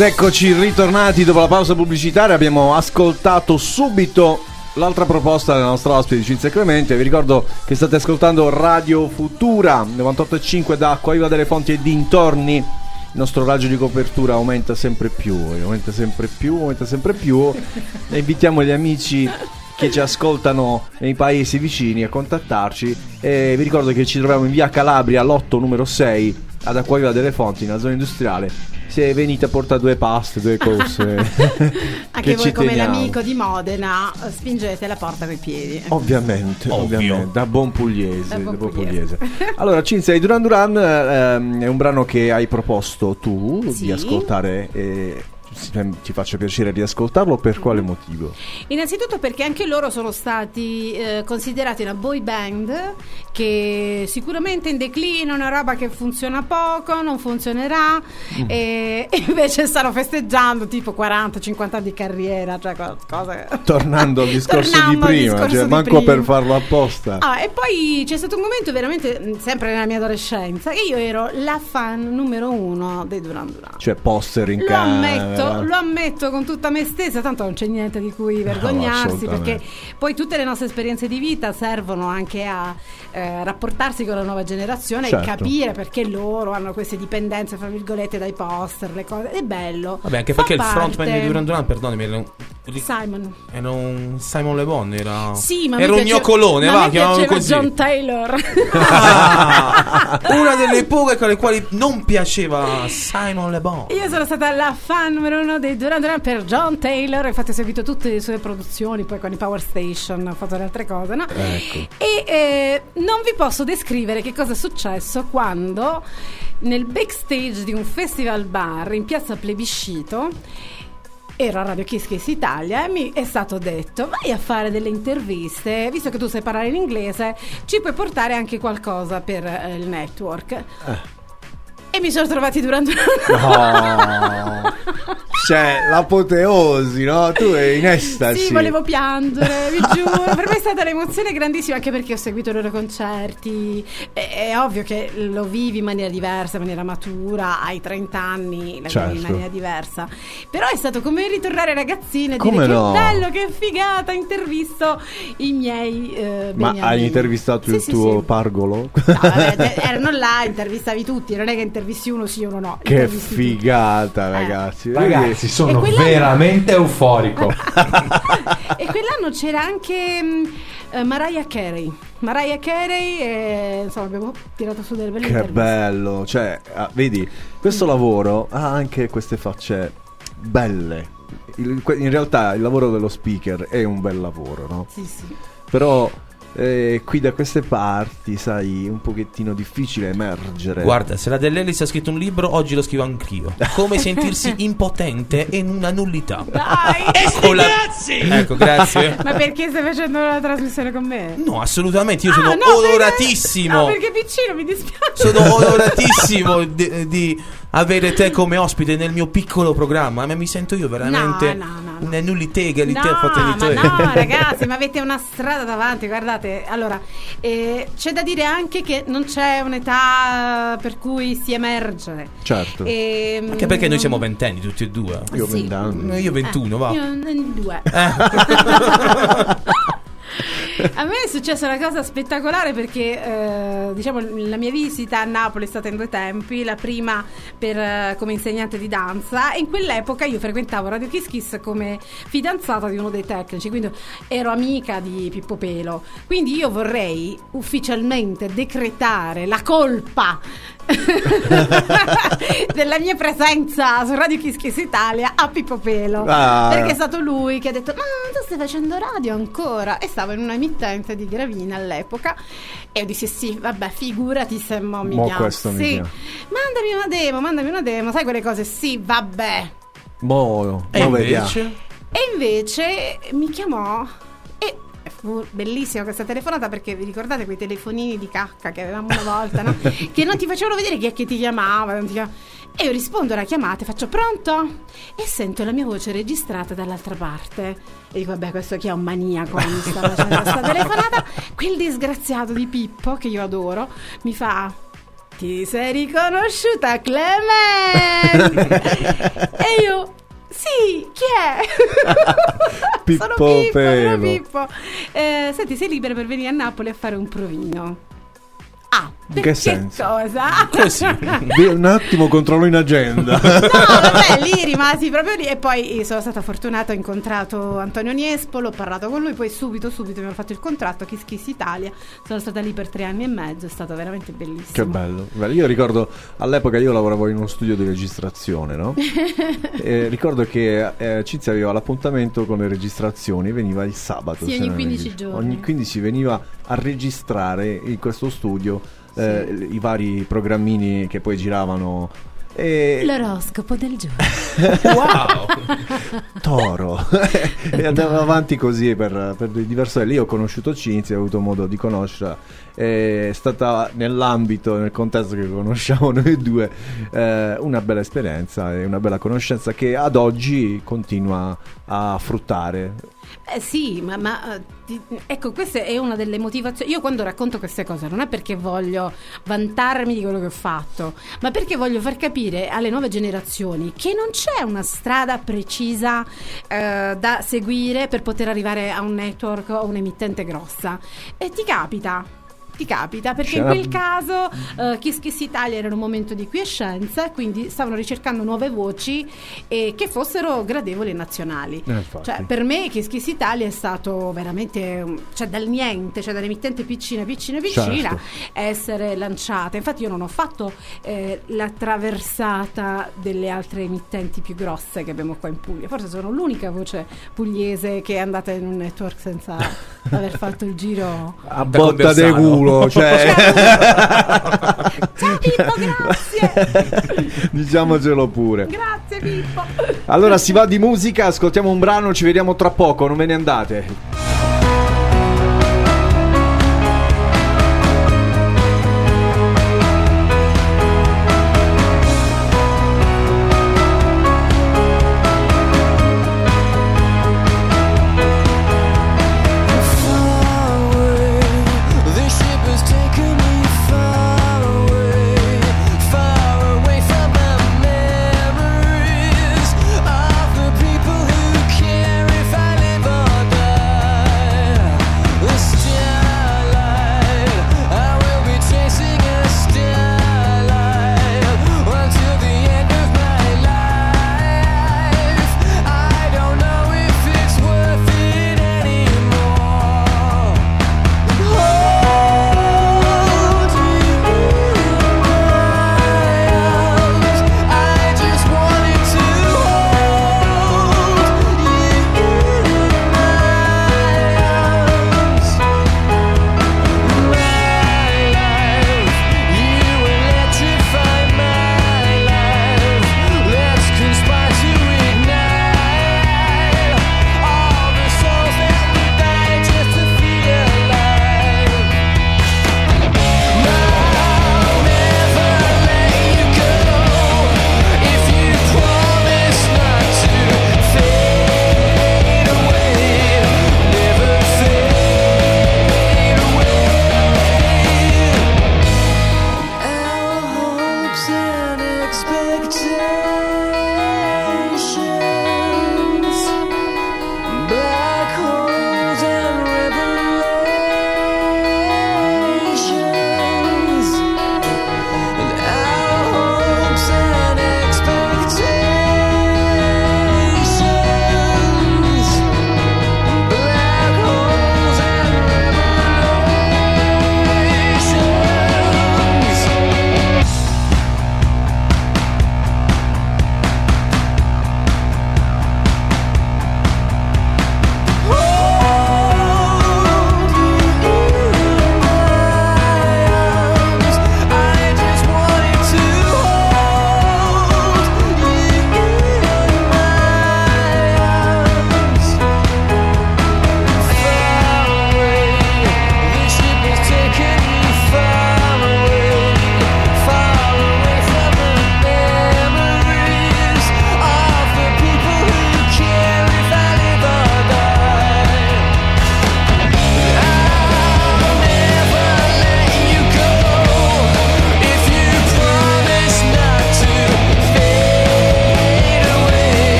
Ed eccoci ritornati dopo la pausa pubblicitaria. Abbiamo ascoltato subito l'altra proposta della nostra ospite Cinzia Clemente. Vi ricordo che state ascoltando Radio Futura 98.5 da Acquaiva delle Fonti e dintorni. Il nostro raggio di copertura aumenta sempre più, aumenta sempre più, aumenta sempre più. E invitiamo gli amici che ci ascoltano nei paesi vicini a contattarci. E vi ricordo che ci troviamo in via Calabria, lotto numero 6, ad Acquaiva delle Fonti, nella zona industriale. Se venite a portare due paste, due cose. Anche che voi come teniamo. l'amico di Modena eh, spingete la porta coi piedi. Ovviamente, Ovvio. ovviamente, da buon pugliese. Da buon da buon pugliese. pugliese. allora, Cinzia, i Duran Duran ehm, è un brano che hai proposto tu Sì. di ascoltare e sì, ti faccio piacere di ascoltarlo. Per quale motivo? Innanzitutto perché anche loro sono stati eh, considerati una boy band che sicuramente in declino, una roba che funziona poco, non funzionerà Mm. e, invece stanno festeggiando tipo 40-50 anni di carriera, cioè co- cose... Tornando al discorso di prima, discorso cioè, di manco prima. per farlo apposta. Ah, e poi c'è stato un momento veramente, mh, sempre nella mia adolescenza, che io ero la fan numero uno dei Duran Duran. Cioè, poster in Lo camera. ammetto, lo ammetto con tutta me stessa, tanto non c'è niente di cui vergognarsi assolutamente. perché poi tutte le nostre esperienze di vita servono anche a eh, rapportarsi con la nuova generazione Certo. e capire perché loro hanno queste dipendenze, fra virgolette, dai poster, le cose. È bello. Vabbè, anche Fa perché il frontman parte- di Duran Duran, perdonami, Simon. era un Simon Le Bon, era, Sì, ma era un piaceva- gnoccolone, ma va, piaceva così. John Taylor. Ah, una delle poche con le quali non piaceva Simon Le Bon. Io sono stata la fan numero uno dei Duran Duran per John Taylor, infatti ho seguito tutte le sue produzioni, poi con i Power Station ho fatto le altre cose, no? Ecco. E eh, non vi posso descrivere che cosa è successo quando nel backstage di un festival bar in piazza Plebiscito ero a Radio Kiss Kiss Italia e mi è stato detto vai a fare delle interviste visto che tu sai parlare in inglese ci puoi portare anche qualcosa per eh, il network e mi sono trovati durante No. cioè, l'apoteosi, no? Tu eri in estasi. Sì, volevo piangere, vi giuro. Per me è stata un'emozione grandissima anche perché ho seguito i loro concerti. È, è ovvio che lo vivi in maniera diversa, in maniera matura, hai 30 anni, la Certo. vivi in maniera diversa. Però è stato come ritornare ragazzina e Come dire no? che bello, che figata, intervisto i miei eh, Ma hai intervistato Sì, il sì, tuo sì. pargolo? No, vabbè, erano là, intervistavi tutti, non è che intervisti uno sì, uno no. che intervisti tutti. figata, Eh. ragazzi. Ragazzi, sono E quella- veramente euforico. E quell'anno c'era anche mh, eh, Mariah Carey. Mariah Carey, e, insomma, abbiamo tirato su delle belle Che interviste. bello, cioè, ah, vedi, questo lavoro ha anche queste facce belle. In realtà il lavoro dello speaker è un bel lavoro, no? Sì, sì. Però eh, qui da queste parti, sai, un pochettino difficile emergere. Guarda, se la Dell'Ellis ha scritto un libro, oggi lo scrivo anch'io. Come sentirsi impotente e in una nullità. Dai! Eccola. Ecco, grazie. Ma perché stai facendo la trasmissione con me? No, assolutamente, io Ah, sono no, perché- onoratissimo. No, perché piccino mi dispiace. Sono onoratissimo di, di avere te come ospite nel mio piccolo programma. Ma mi sento io veramente No, no, no, no. una nullità, egalità, No, fraternità. ma no, ragazzi, ma avete una strada davanti. Guardate, allora eh, c'è da dire anche che non c'è un'età per cui si emerge. Certo. E, Anche perché noi siamo ventenni tutti e due. Io ho sì. 20 anni. Eh, Io 21, va. Io n- due. A me è successa una cosa spettacolare perché eh, diciamo la mia visita a Napoli è stata in due tempi, la prima per, eh, come insegnante di danza e in quell'epoca io frequentavo Radio Kiss Kiss come fidanzata di uno dei tecnici, quindi ero amica di Pippo Pelo. Quindi io vorrei ufficialmente decretare la colpa della mia presenza su Radio Kiss Kiss Italia a Pippo Pelo Ah. perché è stato lui che ha detto ma tu stai facendo radio ancora e stavo in una emittente di Gravina all'epoca e io dissi sì vabbè figurati se mo mi Mo chiama questo mi sì. chiama. mandami una demo mandami una demo sai quelle cose sì vabbè Mo, E invece? e invece mi chiamò bellissima questa telefonata perché vi ricordate quei telefonini di cacca che avevamo una volta, no? che non ti facevano vedere chi è che ti chiamava. ti chiam- E io rispondo alla chiamata e faccio pronto? E sento la mia voce registrata dall'altra parte. E dico, vabbè, questo chi è un maniaco mi sta facendo questa telefonata. Quel disgraziato di Pippo, che io adoro, mi fa... Ti sei riconosciuta, e io, sì, chi è? Pippo sono Pippo, sono Pippo. Eh, senti, sei libera per venire a Napoli a fare un provino? Ah, In che senso? cosa? Così. Un attimo controllo in agenda. No, vabbè, lì rimasi proprio lì e poi sono stata fortunata, ho incontrato Antonio Niespolo, ho parlato con lui, poi subito, subito mi hanno fatto il contratto, Kiss Kiss Italia, sono stata lì per tre anni e mezzo, è stato veramente bellissimo. Che bello. Bello, Io ricordo all'epoca io lavoravo in uno studio di registrazione, no? e ricordo che eh, Cinzia aveva l'appuntamento con le registrazioni, veniva il sabato. Sì, ogni non 15 ricordo. giorni. Ogni 15 veniva a registrare in questo studio eh, i vari programmini che poi giravano. E L'oroscopo del giorno. Wow. Toro e andava avanti così per, per diversi anni. Lì ho conosciuto Cinzia, ho avuto modo di conoscerla. È stata nell'ambito, nel contesto che conosciamo noi due, eh, una bella esperienza e una bella conoscenza che ad oggi continua a fruttare. Eh sì, ma, ma, eh, ti- ecco, questa è una delle motivazioni. Io quando racconto queste cose non è perché voglio vantarmi di quello che ho fatto, ma perché voglio far capire alle nuove generazioni che non c'è una strada precisa eh, da seguire per poter arrivare a un network o un'emittente grossa. E ti capita. Ti capita perché in una- quel caso eh, Kiss Kiss Italia era un momento di quiescenza e quindi stavano ricercando nuove voci eh, che fossero gradevoli e nazionali. Eh. Cioè, per me Kiss Kiss Italia è stato veramente cioè dal niente, cioè dall'emittente piccina, piccina, piccina, Certo. essere lanciata. Infatti, io non ho fatto eh, la traversata delle altre emittenti più grosse che abbiamo qua in Puglia. Forse sono l'unica voce pugliese che è andata in un network senza aver fatto il giro. A botta de Conversano. Culo, cioè. Ciao Pippo, grazie! Diciamocelo pure. grazie Pippo! Allora si va di musica, ascoltiamo un brano, ci vediamo tra poco, non ve ne andate.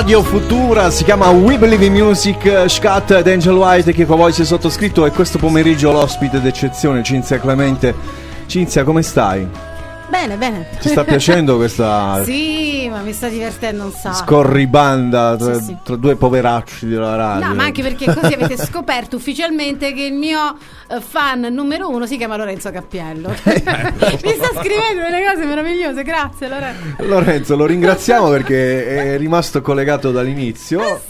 Radio Futura, si chiama We Believe in Music, Scat ed Angel White che con voi si è sottoscritto e questo pomeriggio l'ospite d'eccezione Cinzia Clemente. Cinzia, come stai? Bene, bene. Ti sta piacendo questa Sì, ma mi sta divertendo un sacco. scorribanda tra, Sì, sì. tra due poveracci della radio? No, ma anche perché così avete scoperto ufficialmente che il mio eh, fan numero uno si chiama Lorenzo Cappiello. Mi sta scrivendo delle cose meravigliose, grazie Lorenzo. Lorenzo, lo ringraziamo perché è rimasto collegato dall'inizio. Eh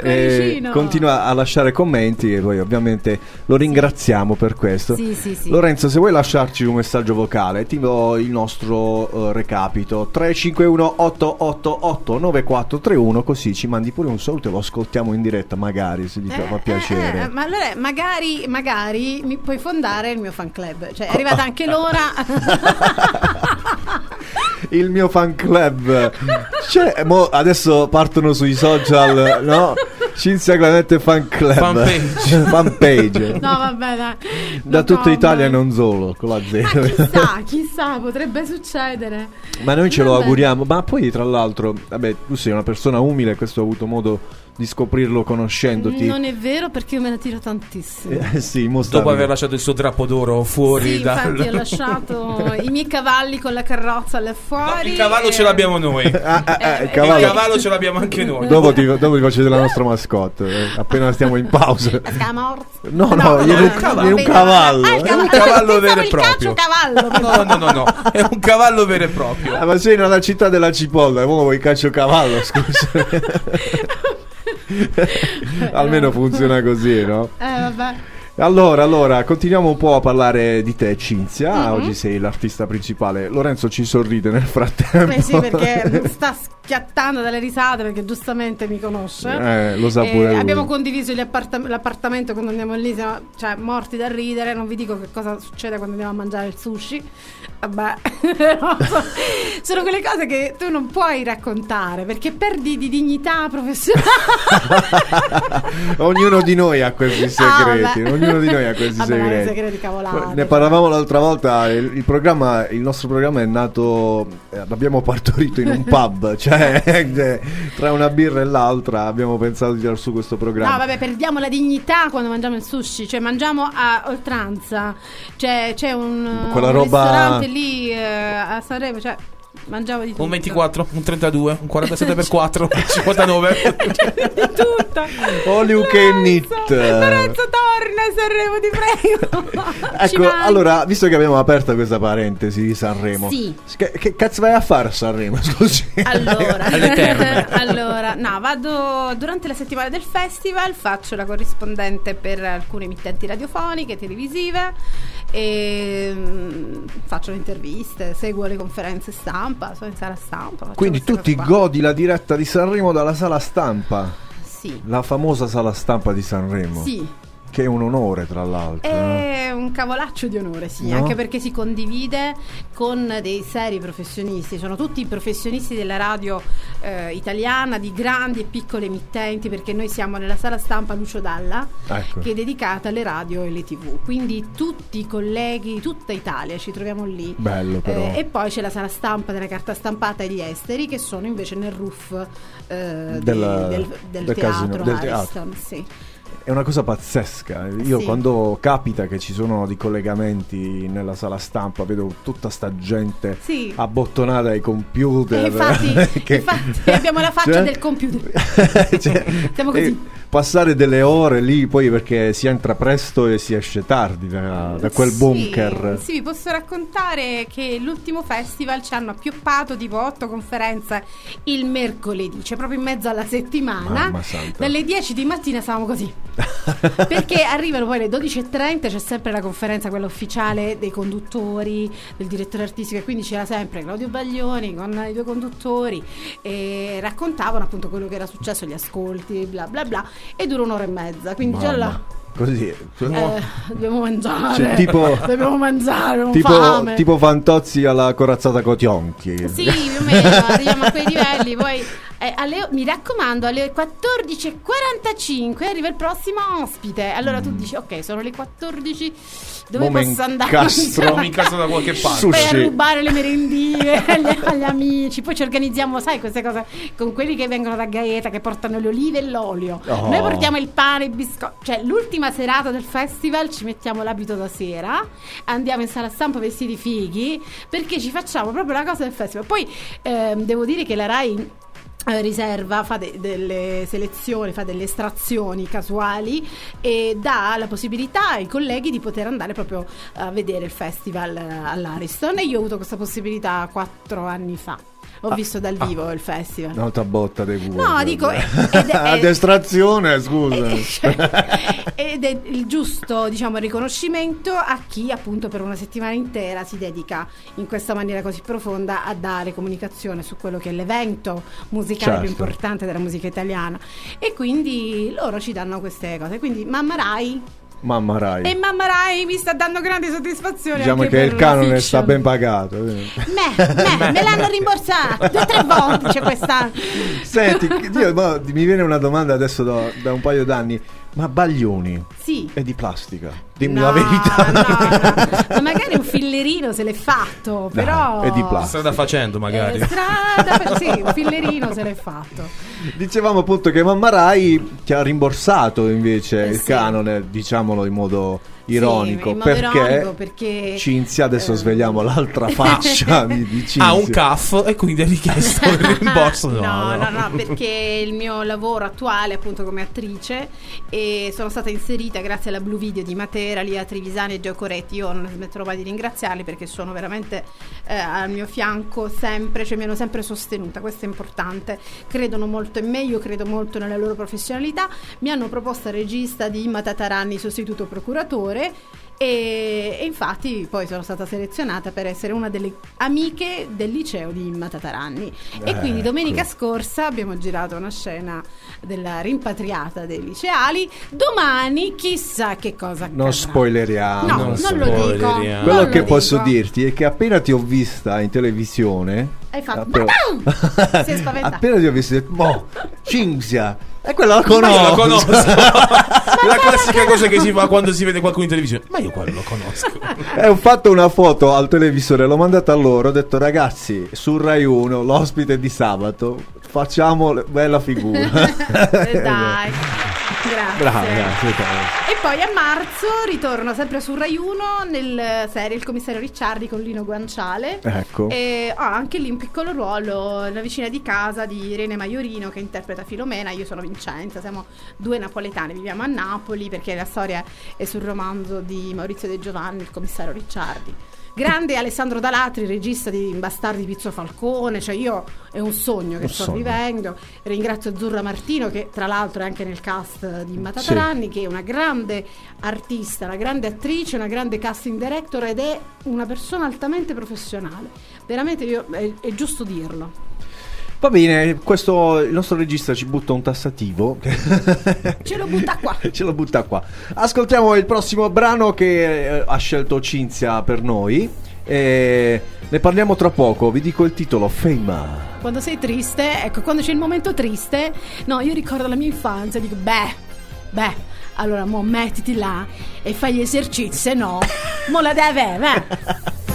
sì, e cuoricino. continua a lasciare commenti e poi ovviamente lo ringraziamo per questo. Sì, sì, sì. Lorenzo, se vuoi lasciarci un messaggio vocale, ti do il nostro eh, recapito 351 888 9431 così ci mandi pure un saluto e lo ascoltiamo in diretta magari se ti fa piacere. Eh, ma allora magari, magari mi puoi fondare il mio fan club. Cioè, è arrivata anche l'ora. Il mio fan club. Cioè, mo adesso partono sui social, no? Cinzia Clemente fan club. Fanpage. Fanpage. no, vabbè, dai. Da No, tutta no, Italia e non solo, con la Z. Chissà, chissà, potrebbe succedere. Ma noi ce lo Vabbè. auguriamo. Ma poi, tra l'altro, vabbè, tu sei una persona umile, questo ho avuto modo di scoprirlo conoscendoti. Non è vero perché io me ne tiro tantissimo. Eh, sì, Dopo aver lasciato il suo drappo d'oro fuori Sì, dal... infatti ho lasciato i miei cavalli con la carrozza là fuori. Il cavallo e- ce l'abbiamo noi. Ah, ah, ah, il Il cavallo. cavallo ce l'abbiamo anche noi. Dopo ti, dopo ti faccio della nostra mascotte, eh, appena stiamo in pausa. Orz. No, no, gliene un, cavallo. gliene un cavallo. Ah, È un cavallo, cavallo vero e proprio. caciocavallo. No, no, no, no, è un cavallo vero e proprio. Ah, ma sei nella città della cipolla, ora vuoi caccio cavallo, scusa. Almeno funziona così, no? Eh, vabbè. Allora, allora, continuiamo un po' a parlare di te, Cinzia. Mhm. Oggi sei l'artista principale. Lorenzo ci sorride nel frattempo. Eh sì, perché sta schiattando dalle risate perché giustamente mi conosce. Eh, lo sa pure. Abbiamo condiviso appartam- l'appartamento quando andiamo lì, siamo cioè, morti da ridere. Non vi dico che cosa succede quando andiamo a mangiare il sushi. So- sono quelle cose che tu non puoi raccontare perché perdi di dignità professionale. Ognuno di noi ha questi segreti. vabbè. Ognuno di noi ha questi Vabbè, segreti. segreti cavolate. Ne parlavamo l'altra volta. Il, il programma, il nostro programma è nato. eh, l'abbiamo partorito in un pub. Cioè, eh, tra una birra e l'altra abbiamo pensato di tirare su questo programma. No, vabbè, perdiamo la dignità quando mangiamo il sushi, cioè mangiamo a oltranza. Cioè, c'è un, Quella un roba- ristorante lì eh, a Sanremo, cioè mangiavo di tutto. Un 24, un 32, un 47 per 4, 59. di tutto. All you can eat. Lorenzo torna a Sanremo, ti prego. Ecco, manca. allora, visto che abbiamo aperto questa parentesi di Sanremo, Sì. che, che cazzo vai a fare a Sanremo? Scusi. Allora, allora, no, vado durante la settimana del festival, faccio la corrispondente per alcune emittenti radiofoniche, televisive e mm, faccio le interviste, seguo le conferenze stampa, sono in sala stampa. Quindi tu ti qua. godi la diretta di Sanremo dalla sala stampa, Sì. la famosa sala stampa di Sanremo, Sì, che è un onore tra l'altro. è un cavolaccio di onore, sì, No? anche perché si condivide con dei seri professionisti, sono tutti professionisti della radio eh, italiana, di grandi e piccole emittenti, perché noi siamo nella sala stampa Lucio Dalla, Ecco. che è dedicata alle radio e alle tv, quindi tutti i colleghi tutta Italia ci troviamo lì. Bello però. Eh, e poi c'è la sala stampa della carta stampata e gli esteri che sono invece nel roof eh, Del- del, del del casino, teatro del teatro. Ariston, sì. È una cosa pazzesca. Io Sì. quando capita che ci sono dei collegamenti nella sala stampa, vedo tutta sta gente Sì. abbottonata ai computer. Eh, infatti, che- infatti abbiamo la faccia Cioè- del computer. Cioè, Siamo così. Passare delle ore lì poi perché si entra presto e si esce tardi da, da quel Sì, bunker. Sì, vi posso raccontare che l'ultimo festival ci hanno appioppato tipo otto conferenze il mercoledì, cioè proprio in mezzo alla settimana. Dalle 10 di mattina stavamo così. Perché arrivano poi le 12.30, c'è sempre la conferenza, quella ufficiale dei conduttori, del direttore artistico, e quindi c'era sempre Claudio Baglioni con i due conduttori e raccontavano appunto quello che era successo, gli ascolti, bla bla bla, e dura un'ora e mezza. Quindi già Mamma. là Così. Eh, dobbiamo mangiare. Cioè, tipo- Dobbiamo mangiare, un Tipo, fame. tipo Fantozzi alla corazzata Cotionchi. Sì, più o meno, arriviamo a quei livelli. Poi, eh, alle- mi raccomando, alle 14.45 arriva il prossimo ospite. Allora tu dici, ok, sono le 14, dove Mm. Mo' posso andare? m'incastro. Mi incastro da qualche parte. Vai a Sushi. rubare le merendine agli, agli amici. Poi ci organizziamo, sai, queste cose con quelli che vengono da Gaeta che portano le olive e l'olio. Oh. Noi portiamo il pane, i biscotti. Cioè, l'ultima serata del festival ci mettiamo l'abito da sera, andiamo in sala stampa vestiti fighi perché ci facciamo proprio la cosa del festival. Poi ehm, devo dire che la Rai eh, riserva, fa de- delle selezioni, fa delle estrazioni casuali e dà la possibilità ai colleghi di poter andare proprio a vedere il festival eh, all'Ariston e io ho avuto questa possibilità quattro anni fa. Ho visto dal vivo il festival. Un'altra botta dei cuori. No, dico, ed è- Ad estrazione, scusa. ed è il giusto diciamo riconoscimento a chi appunto per una settimana intera si dedica in questa maniera così profonda a dare comunicazione su quello che è l'evento musicale più Certo. importante della musica italiana e quindi loro ci danno queste cose quindi Mamma Rai Mamma Rai. e Mamma Rai mi sta dando grandi soddisfazioni Diciamo che il canone fiction. sta ben pagato. eh. me, me, me l'hanno rimborsato due o tre volte c'è quest'anno Senti, io- mi viene una domanda adesso da, da un paio d'anni. Ma Baglioni sì è di plastica? Dimmi No, la verità. no, no. Ma magari un fillerino se l'è fatto, però. è di plastica. Strada facendo, magari. Eh, strada, sì, un fillerino se l'è fatto. Dicevamo appunto che Mamma Rai ti ha rimborsato invece Eh il sì. canone, diciamolo in modo ironico, Sì, perché, ironico, perché, Cinzia, adesso eh, svegliamo l'altra faccia di, Cinzia. Ha un CAF e quindi ha richiesto il rimborso. No, no, no. no, no, perché il mio lavoro attuale appunto come attrice e sono stata inserita grazie alla Blue Video di Matera, Lia Trivisani e Gio Coretti. Io non smetterò mai di ringraziarli perché sono veramente eh, al mio fianco sempre, cioè mi hanno sempre sostenuta, questo è importante. Credono molto in me, io credo molto nella loro professionalità. Mi hanno proposto regista di Imma Tatarani, sostituto procuratore. E, e infatti poi sono stata selezionata per essere una delle amiche del liceo di Imma Tataranni e quindi domenica scorsa abbiamo girato una scena della rimpatriata dei liceali domani chissà che cosa accadrà Non spoileriamo. no, non non, lo dico spoileriamo. Quello non che posso dico. dirti è che appena ti ho vista in televisione. Hai fatto appena- si è spaventato appena ti ho visto, ho detto, "Mo, Cinzia, e quella la Ma io conosco. lo conosco. La classica cosa che si fa quando si vede qualcuno in televisione. Ma io quello lo conosco. E ho fatto una foto al televisore, l'ho mandata a loro, ho detto ragazzi, su Rai 1, l'ospite di sabato, facciamo bella figura. Dai grazie Bravo, grazie. E poi a marzo ritorno sempre su Rai 1 nel serie Il commissario Ricciardi con Lino Guanciale. Ecco. E ho anche lì un piccolo ruolo, la vicina di casa di Irene Maiorino che interpreta Filomena. Io sono Vincenza, siamo due napoletane, viviamo a Napoli perché la storia è sul romanzo di Maurizio De Giovanni, il commissario Ricciardi. Grande Alessandro Dalatri, regista di Bastardi Pizzo Falcone, cioè io è un sogno che Un sto sogno. vivendo. Ringrazio Zurra Martino che tra l'altro è anche nel cast di Matataranni, che è una grande artista, una grande attrice, una grande casting director ed è una persona altamente professionale. Veramente io, è, è giusto dirlo. Va bene, questo il nostro regista ci butta un tassativo. Ce lo butta qua. Ce lo butta qua. Ascoltiamo il prossimo brano che eh, ha scelto Cinzia per noi. E ne parliamo tra poco. Vi dico il titolo: Fame. Quando sei triste, ecco, quando c'è il momento triste, no, io ricordo la mia infanzia, dico, beh, beh, allora mo mettiti là e fai gli esercizi, se no, mo la deve, eh.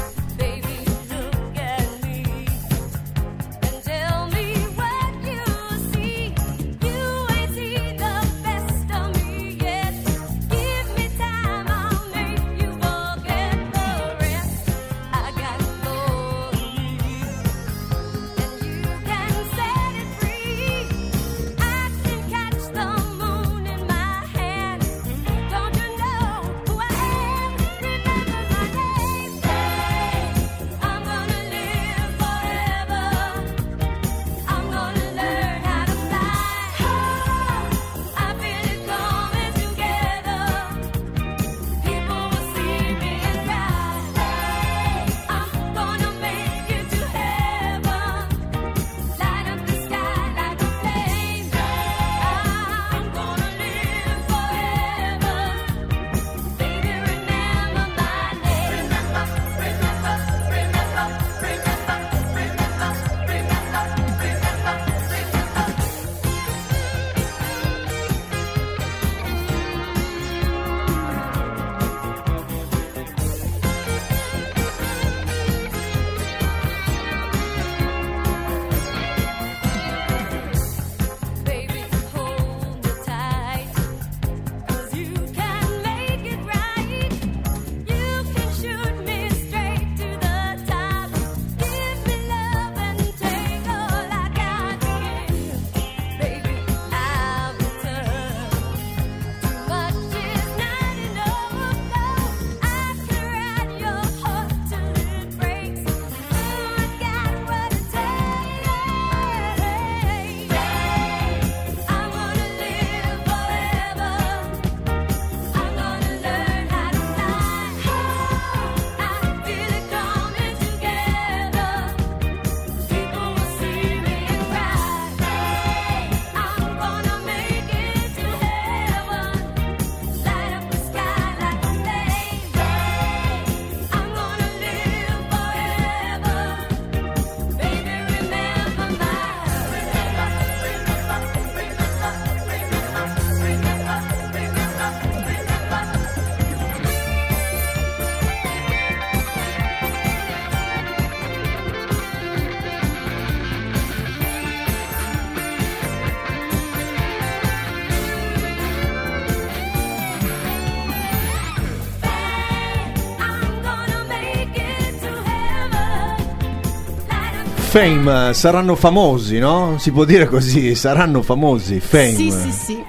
Fame, eh, saranno famosi, no? Si può dire così, saranno famosi. Fame. Sì, sì, sì.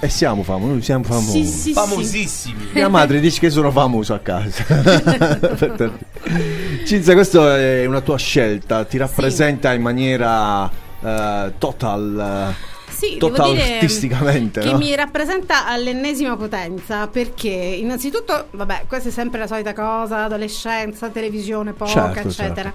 E siamo famosi, noi siamo famosi. Sì, sì, sì. Famosissimi. Mia madre dice che sono famoso a casa. Cinzia, questa è una tua scelta, ti rappresenta in maniera eh, total. eh, Sì, dire artisticamente, che no? mi rappresenta all'ennesima potenza perché innanzitutto, vabbè, questa è sempre la solita cosa, adolescenza, televisione poca, Certo, eccetera.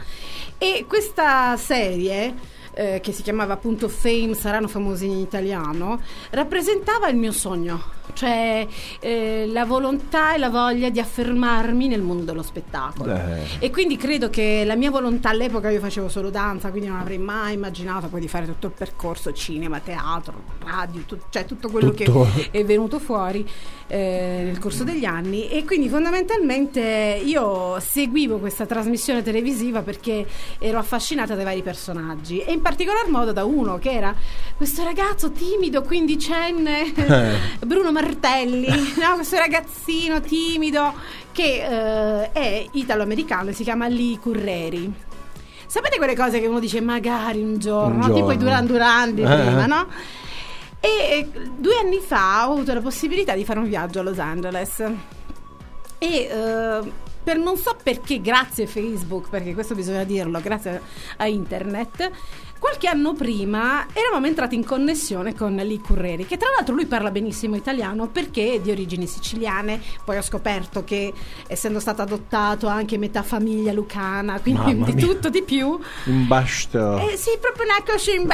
E questa serie eh, che si chiamava appunto Fame, saranno famosi in italiano, rappresentava il mio sogno, cioè eh, la volontà e la voglia di affermarmi nel mondo dello spettacolo. Eh. E quindi credo che la mia volontà all'epoca io facevo solo danza, quindi non avrei mai immaginato poi di fare tutto il percorso cinema, teatro, radio, tut- cioè tutto quello Tutto. che è venuto fuori eh, nel corso degli anni. E quindi fondamentalmente io seguivo questa trasmissione televisiva perché ero affascinata dai vari personaggi e in particolar modo da uno che era questo ragazzo timido, quindicenne, Bruno Martelli, no? questo ragazzino timido che eh, è italo-americano e si chiama Lee Curreri. Sapete quelle cose che uno dice magari un giorno, Un no? tipo i giorno. Duran Duran di Eh, prima, eh. no? E eh, due anni fa ho avuto la possibilità di fare un viaggio a Los Angeles e eh, per non so perché, grazie a Facebook, perché questo bisogna dirlo, grazie a internet, qualche anno prima eravamo entrati in connessione con Lee Curreri, che tra l'altro lui parla benissimo italiano perché è di origini siciliane, poi ho scoperto che essendo stato adottato anche metà famiglia lucana, quindi Mamma di mia. tutto di più. Un basto. Eh, sì, proprio una cosa Un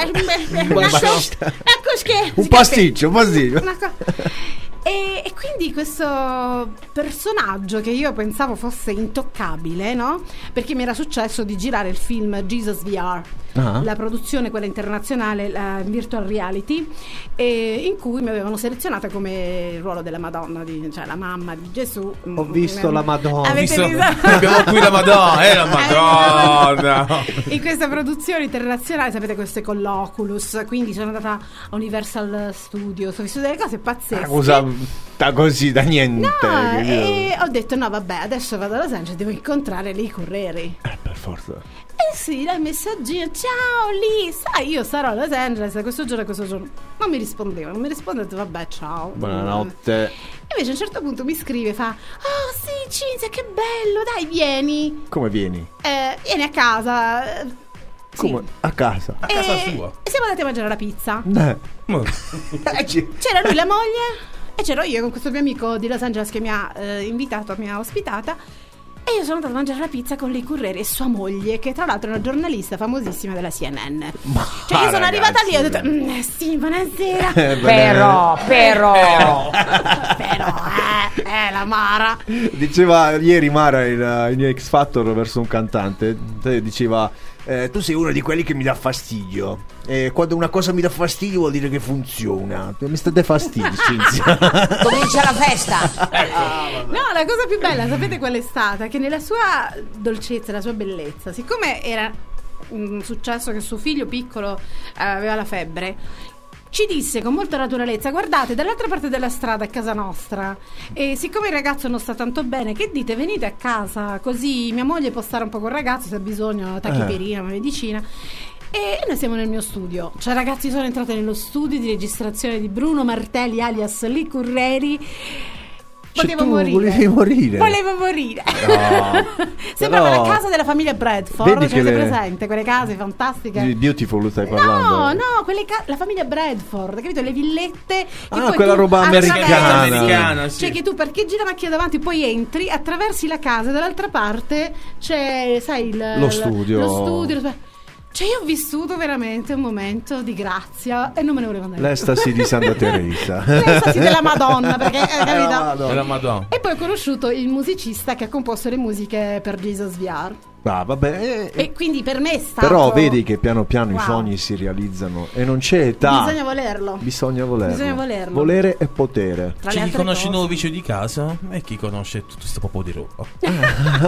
che Un pasticcio, un pasticcio. una co- e, e quindi questo personaggio che io pensavo fosse intoccabile, no? Perché mi era successo di girare il film Jesus VR, Ah. la produzione, quella internazionale, la virtual reality, e in cui mi avevano selezionata come il ruolo della Madonna, di- cioè la mamma di Gesù. Ho visto la Madonna. Avete Visto-? Abbiamo qui la Madonna, eh, la Madonna. in questa produzione internazionale sapete questo è con l'Oculus quindi sono andata a Universal Studios ho visto delle cose pazzesche Una da così, da niente. No, e ho detto no vabbè adesso vado a Los Angeles devo incontrare lì Correri Eh, per forza. eh sì dai messaggino ciao lì sai io sarò a Los Angeles questo giorno e questo giorno non mi rispondeva non mi risponde ho detto vabbè ciao Buonanotte. e invece a un certo punto mi scrive fa oh sì Cinzia che bello dai vieni Come vieni? eh, vieni a casa eh, sì. Come? A casa. A casa e, sua. e siamo andati a mangiare la pizza. Eh. C'era lui, la moglie, e c'ero io con questo mio amico di Los Angeles che mi ha eh, invitato, mi ha ospitata. E io sono andata a mangiare la pizza con Lei Curreri e sua moglie, che tra l'altro è una giornalista famosissima della CNN. cioè, io sono ragazzi, arrivata lì e ho detto: "Mm, eh, Sì, buonasera. Eh, Però, però. Però, eh, eh, la Mara. Diceva ieri Mara in, in X Factor verso un cantante. eh, Diceva: eh, Tu sei uno di quelli che mi dà fastidio. E quando una cosa mi dà fastidio vuol dire che funziona. Mi state fastidio, Cinzia. Comincia la festa. No, la cosa più bella, sapete qual è stata? Che nella sua dolcezza, la sua bellezza, siccome era un successo che suo figlio piccolo eh, aveva la febbre, ci disse con molta naturalezza: Guardate, dall'altra parte della strada è casa nostra. E siccome il ragazzo non sta tanto bene, che dite? Venite a casa, così mia moglie può stare un po' con il ragazzo se ha bisogno, tachipirina, una medicina. E noi siamo nel mio studio. Cioè, ragazzi, sono entrate nello studio di registrazione di Bruno Martelli alias Lee Curreri. Potevo tu morire. volevi morire? Volevo morire. No. Sembrava Però- la casa della famiglia Bradford. Vedi l'avete le- presente? Quelle case fantastiche. Di Beautiful stai parlando? No, no, quelle ca- la famiglia Bradford, capito? Le villette. che Ah, poi quella roba americana. Americana, sì. Cioè che tu parcheggi la macchina davanti, poi entri, attraversi la casa e dall'altra parte c'è, sai, il, Lo studio. Lo studio. lo- Cioè io ho vissuto veramente un momento di grazia e non me ne volevo andare. L'estasi di Santa Teresa. L'estasi della Madonna, perché, eh, capito? Madonna. E poi ho conosciuto il musicista che ha composto le musiche per Jesus VR. Ah, vabbè. eh, E quindi per me è stato. Però vedi che piano piano i Wow. sogni si realizzano e non c'è età. Bisogna volerlo. Bisogna volerlo. Bisogna volerlo. Volere e potere. Tra C'è chi conosce il nuovo vicino di casa e chi conosce tutto questo popolo di roba.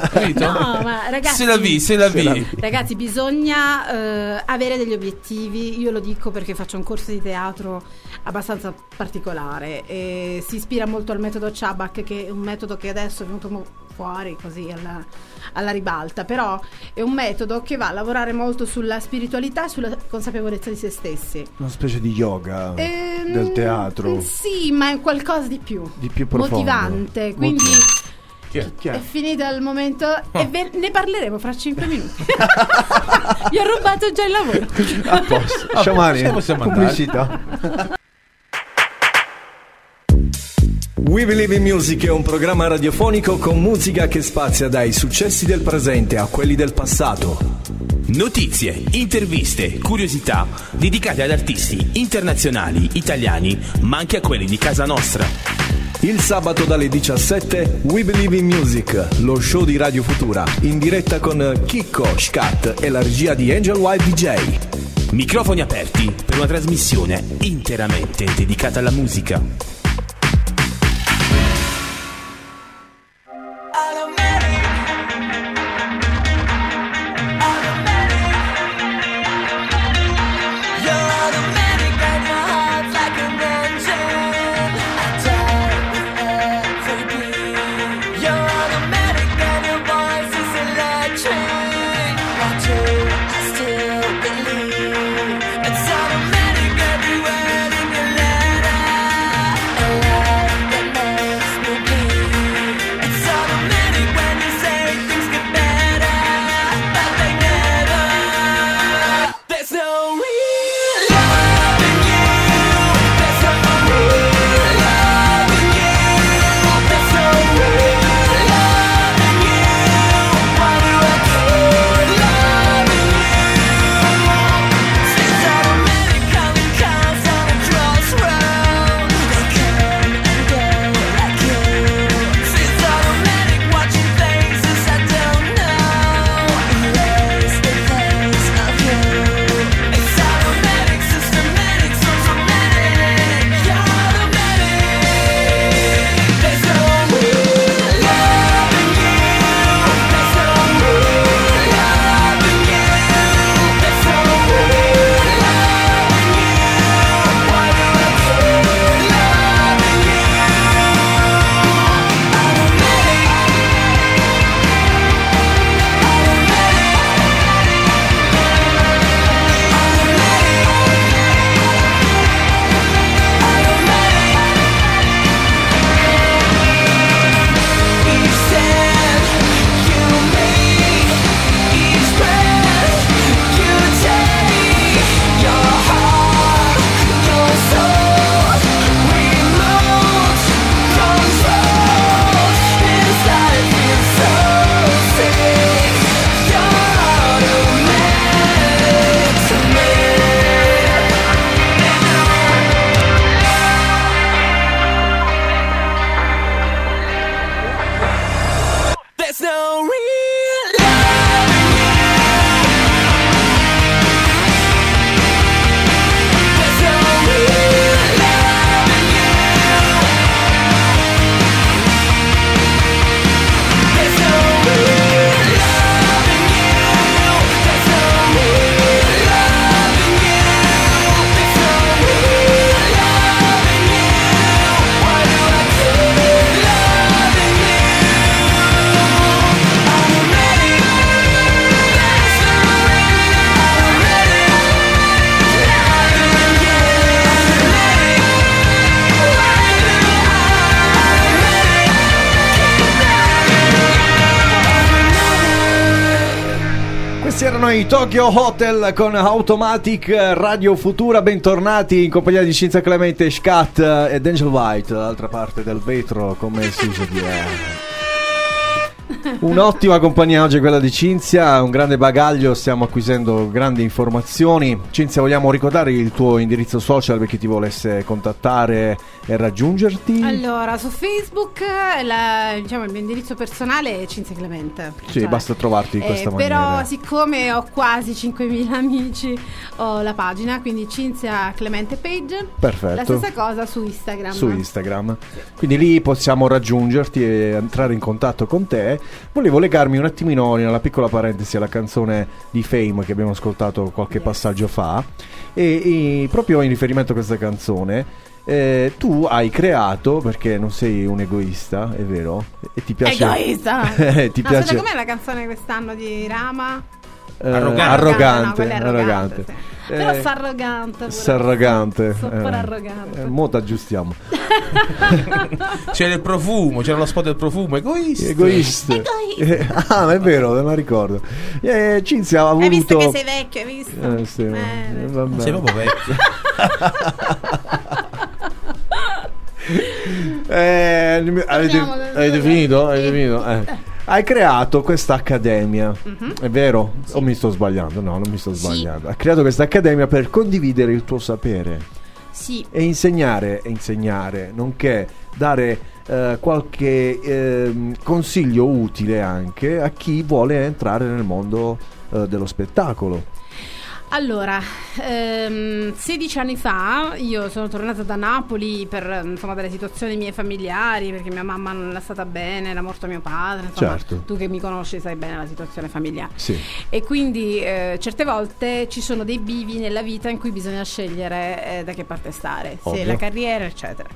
Capito? No, ma ragazzi. Se la vi, se la Se la vi. Ragazzi, bisogna eh, avere degli obiettivi. Io lo dico perché faccio un corso di teatro abbastanza particolare. E si ispira molto al metodo Chabak, che è un metodo che adesso è venuto mo- fuori così alla, alla ribalta, però è un metodo che va a lavorare molto sulla spiritualità e sulla consapevolezza di se stessi. Una specie di yoga Ehm, del teatro. Sì, ma è qualcosa di più. Di più profondo. Motivante, quindi Chi è? Chi è è? finito il momento e ve- ne parleremo fra 5 minuti. Vi ho rubato già il lavoro. A posto. Sciamani, possiamo- possiamo andare. pubblicità. We Believe in Music è un programma radiofonico con musica che spazia dai successi del presente a quelli del passato. Notizie, interviste, curiosità dedicate ad artisti internazionali, italiani, ma anche a quelli di casa nostra. Il sabato dalle 17 We Believe in Music, lo show di Radio Futura, in diretta con Chicco, Scat e la regia di Angel White DJ. Microfoni aperti per una trasmissione interamente dedicata alla musica. Tokyo Hotel con Automatic Radio Futura. Bentornati in compagnia di Cinzia Clemente, Scat ed Angel White, dall'altra parte del vetro, come si usa dire. Un'ottima compagnia oggi quella di Cinzia, un grande bagaglio, stiamo acquisendo grandi informazioni. Cinzia, vogliamo ricordare il tuo indirizzo social per chi ti volesse contattare e raggiungerti? Allora, su Facebook eh, la- diciamo, il mio indirizzo personale è Cinzia Clemente. Sì, Cioè, basta trovarti in eh, questa Però maniera. siccome ho quasi 5.000 amici ho la pagina, quindi Cinzia Clemente Page. Perfetto. La stessa cosa su Instagram. su Instagram. Quindi lì possiamo raggiungerti e entrare in contatto con te. Volevo legarmi un attimino nella piccola parentesi alla canzone di Fame che abbiamo ascoltato qualche passaggio fa. E, e proprio in riferimento a questa canzone. eh, tu hai creato, perché non sei un egoista, è vero? E ti piace... Egoista. Eh, ti no, piace... com'è la canzone quest'anno di Rama? eh, Arrogante. arrogante, No, arrogante, arrogante. sì. Eh, Però s'arrogante pure. s'arrogante. So- so pure arrogante. Eh, mo t'aggiustiamo. C'era il profumo, c'era lo spot del profumo, egoista. Egoista. Eh, ah, ma è vero, me la ricordo. Eh, Cinzia ha voluto... Hai visto che sei vecchio, hai visto? Eh, sì, Eh, eh, vabbè. Sei proprio vecchio. Eh, avete, avete finito? Avete finito? Eh. Hai creato questa accademia, Mhm. è vero? O mi sto sbagliando? No, non mi sto sbagliando. Hai creato questa accademia per condividere il tuo sapere Sì. e insegnare, e insegnare, nonché dare eh, qualche ehm, consiglio utile anche a chi vuole entrare nel mondo eh, dello spettacolo. Allora, ehm, 16 anni fa io sono tornata da Napoli per insomma, delle situazioni mie familiari, perché mia mamma non è stata bene, era morto mio padre, insomma, Certo. tu che mi conosci sai bene la situazione familiare. Sì. E quindi eh, certe volte ci sono dei bivi nella vita in cui bisogna scegliere eh, da che parte stare, se Ovvio. la carriera, eccetera.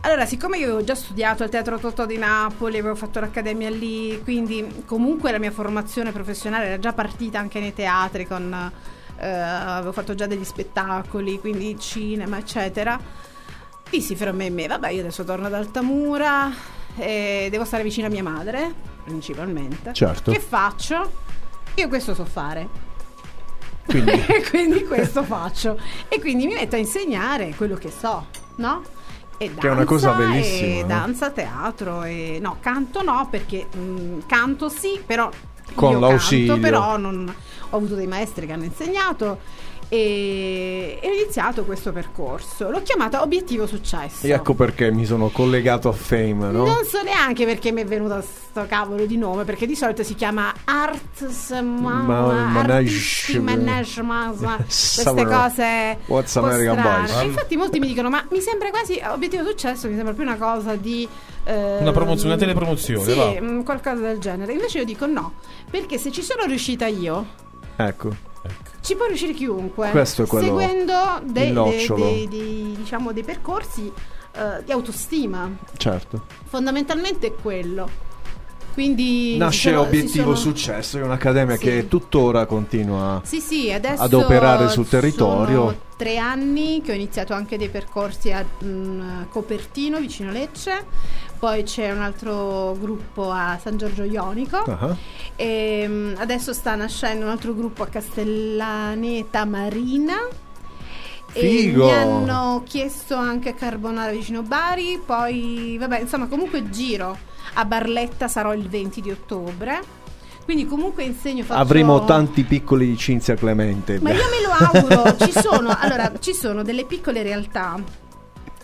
Allora, siccome io avevo già studiato al Teatro Totò di Napoli, avevo fatto l'accademia lì, quindi comunque la mia formazione professionale era già partita anche nei teatri con eh, avevo fatto già degli spettacoli, quindi cinema, eccetera. Dissi fra me e me, vabbè, io adesso torno ad Altamura e devo stare vicino a mia madre, principalmente. Certo. Che faccio? Io questo so fare. Quindi, quindi questo faccio. E quindi mi metto a insegnare quello che so, no? E danza, Che è una cosa bellissima, E danza, teatro e... No, canto no, perché mm, canto sì, però... Con io l'ausilio. Canto, però non... Ho avuto dei maestri che hanno insegnato e, ho iniziato questo percorso. L'ho chiamata Obiettivo Successo. e ecco perché mi sono collegato a Fame, no? Non so neanche perché mi è venuto sto cavolo di nome, perché di solito si chiama Arts ma- Management, ma queste cose What's American strane. Boys? Infatti molti mi dicono "Ma mi sembra quasi obiettivo successo, mi sembra più una cosa di eh, Una promozione, una telepromozione, Sì, va. mm, qualcosa del genere. Invece io dico no, perché se ci sono riuscita io, Ecco. ci può riuscire chiunque. Questo è quello- seguendo dei, dei- dei- dei, diciamo, dei percorsi eh, di autostima. Certo. Fondamentalmente è quello. Quindi Nasce sono- Obiettivo sono- Successo, è un'accademia Sì. che tuttora continua Sì, sì, ad operare sul territorio. Sono tre anni che ho iniziato anche dei percorsi a mm, Copertino, vicino Lecce. Poi c'è un altro gruppo a San Giorgio Ionico. Ah, E mm, adesso sta nascendo un altro gruppo a Castellaneta Marina. Figo! E mi hanno chiesto anche a Carbonara vicino Bari. Poi, vabbè, insomma, comunque giro a Barletta sarò il 20 di ottobre. Quindi, comunque, insegno. Faccio... Avremo tanti piccoli Cinzia Clemente. Ma io me lo auguro. ci sono, allora, ci sono delle piccole realtà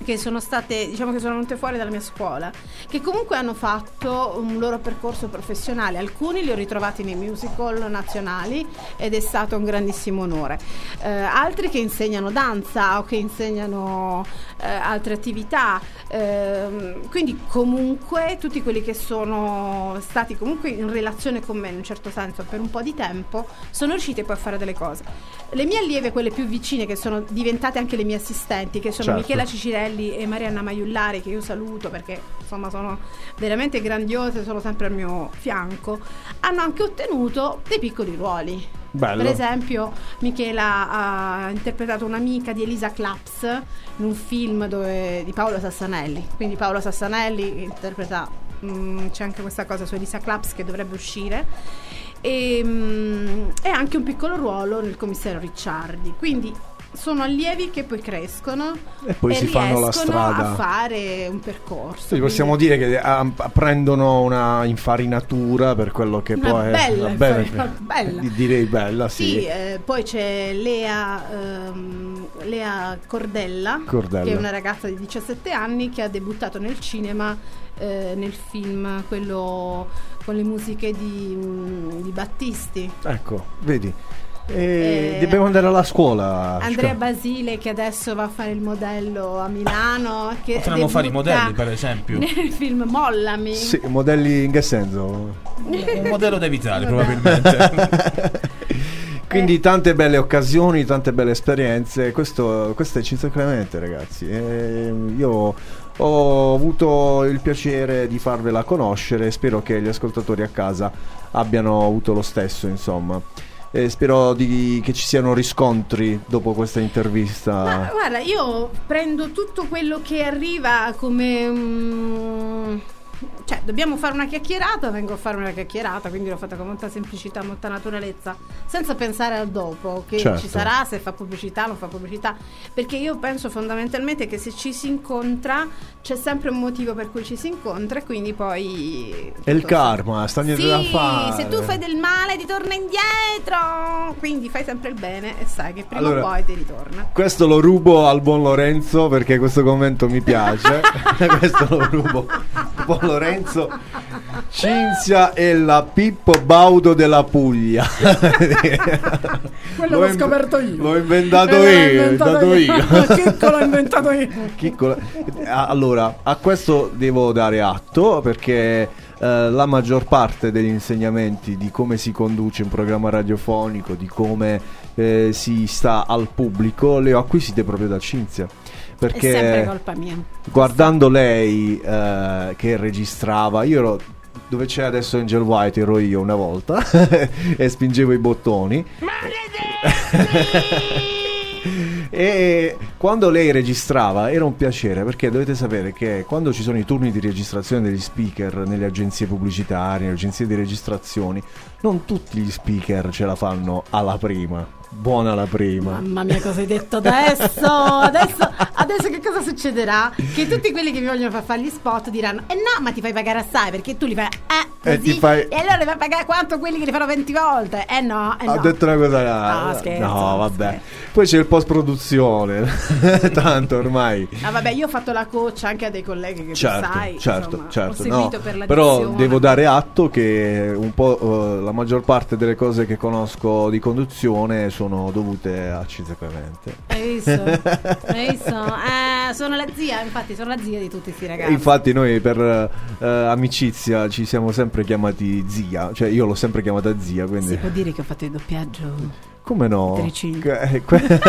che sono state, diciamo che sono venute fuori dalla mia scuola, che comunque hanno fatto un loro percorso professionale. Alcuni li ho ritrovati nei musical nazionali ed è stato un grandissimo onore. Eh, altri che insegnano danza o che insegnano eh, altre attività. Ehm, quindi comunque tutti quelli che sono stati comunque in relazione con me in un certo senso per un po' di tempo sono riusciti poi a fare delle cose. Le mie allieve, quelle più vicine, che sono diventate anche le mie assistenti, che sono Certo. Michela Cicirelli e Marianna Maiullari, che io saluto perché insomma sono veramente grandiose, sono sempre al mio fianco, hanno anche ottenuto dei piccoli ruoli. Bello. Per esempio, Michela ha interpretato un'amica di Elisa Claps in un film dove- di Paolo Sassanelli. Quindi Paolo Sassanelli interpreta, mm, c'è anche questa cosa su Elisa Claps che dovrebbe uscire. E, mm, e anche un piccolo ruolo nel commissario Ricciardi. Quindi sono allievi che poi crescono E poi si fanno la strada. a fare un percorso. Sì, possiamo dire che ah, prendono una infarinatura per quello che Una poi bella è bella, bella. direi bella, sì. Sì, eh, poi c'è Lea, ehm, Lea Cordella, Cordella. che è una ragazza di 17 anni che ha debuttato nel cinema eh, nel film, quello con le musiche di, mm, di Battisti. Ecco, vedi. E Eh, dobbiamo andare alla scuola. Andrea Basile che adesso va a fare il modello a Milano. Che Potremmo fare i modelli, per esempio. Nel film Mollami. Sì, modelli in che senso? Un modello da evitare, probabilmente. Quindi tante belle occasioni, tante belle esperienze. Questo, questo è Cinzia Clemente, ragazzi. E io ho avuto il piacere di farvela conoscere. Spero che gli ascoltatori a casa abbiano avuto lo stesso, insomma. E spero di- che ci siano riscontri dopo questa intervista. Ma guarda, io prendo tutto quello che arriva come. mm, cioè, dobbiamo fare una chiacchierata, vengo a fare una chiacchierata, quindi l'ho fatta con molta semplicità, molta naturalezza, senza pensare al dopo, che Certo. ci sarà, se fa pubblicità, non fa pubblicità, perché io penso fondamentalmente che se ci si incontra c'è sempre un motivo per cui ci si incontra e quindi poi... È il karma, sta niente Sì, da fare. se tu fai del male ti torna indietro, quindi fai sempre il bene e sai che prima Allora- o poi ti ritorna. Questo lo rubo al buon Lorenzo perché questo commento mi piace. questo lo rubo buon Lorenzo. Cinzia è la Pippo Baudo della Puglia. Quello L'ho l'ho scoperto io. L'ho inventato Eh, io. inventato io. Chicco l'ho inventato io. Chicco- Allora, a questo devo dare atto perché eh, la maggior parte degli insegnamenti di come si conduce un programma radiofonico, di come eh, si sta al pubblico, le ho acquisite proprio da Cinzia. Perché È sempre colpa mia. guardando lei eh, che registrava, io ero dove c'è adesso Angel White, ero io una volta e spingevo i bottoni. E quando lei registrava era un piacere perché dovete sapere che quando ci sono i turni di registrazione degli speaker nelle agenzie pubblicitarie, nelle agenzie di registrazioni, non tutti gli speaker ce la fanno alla prima. Buona la prima. Mamma mia, cosa hai detto adesso? Adesso, adesso che cosa succederà? Che tutti quelli che mi vogliono far fare gli spot diranno: Eh no, ma ti fai pagare assai perché tu li fai. Eh, E così. ti fai- E allora li fai pagare quanto quelli che li fanno 20 volte? Eh no, eh Ha no. detto una cosa. No, scherzo, no, vabbè. Poi c'è il post produzione. Tanto ormai. Ah, vabbè, io ho fatto la coach anche a dei colleghi che tu Certo, sai. certo, insomma, certo. Ho seguito no. per Però devo dare atto che un po' eh, la maggior parte delle cose che conosco di conduzione sono dovute a Cinzia Clemente. Hai visto? Hai visto? Eh, sono la zia, infatti, sono la zia di tutti questi ragazzi. Infatti noi per eh, amicizia ci siamo sempre chiamati zia, cioè io l'ho sempre chiamata zia, quindi Si può dire che ho fatto il doppiaggio. come no? Que- eh, que-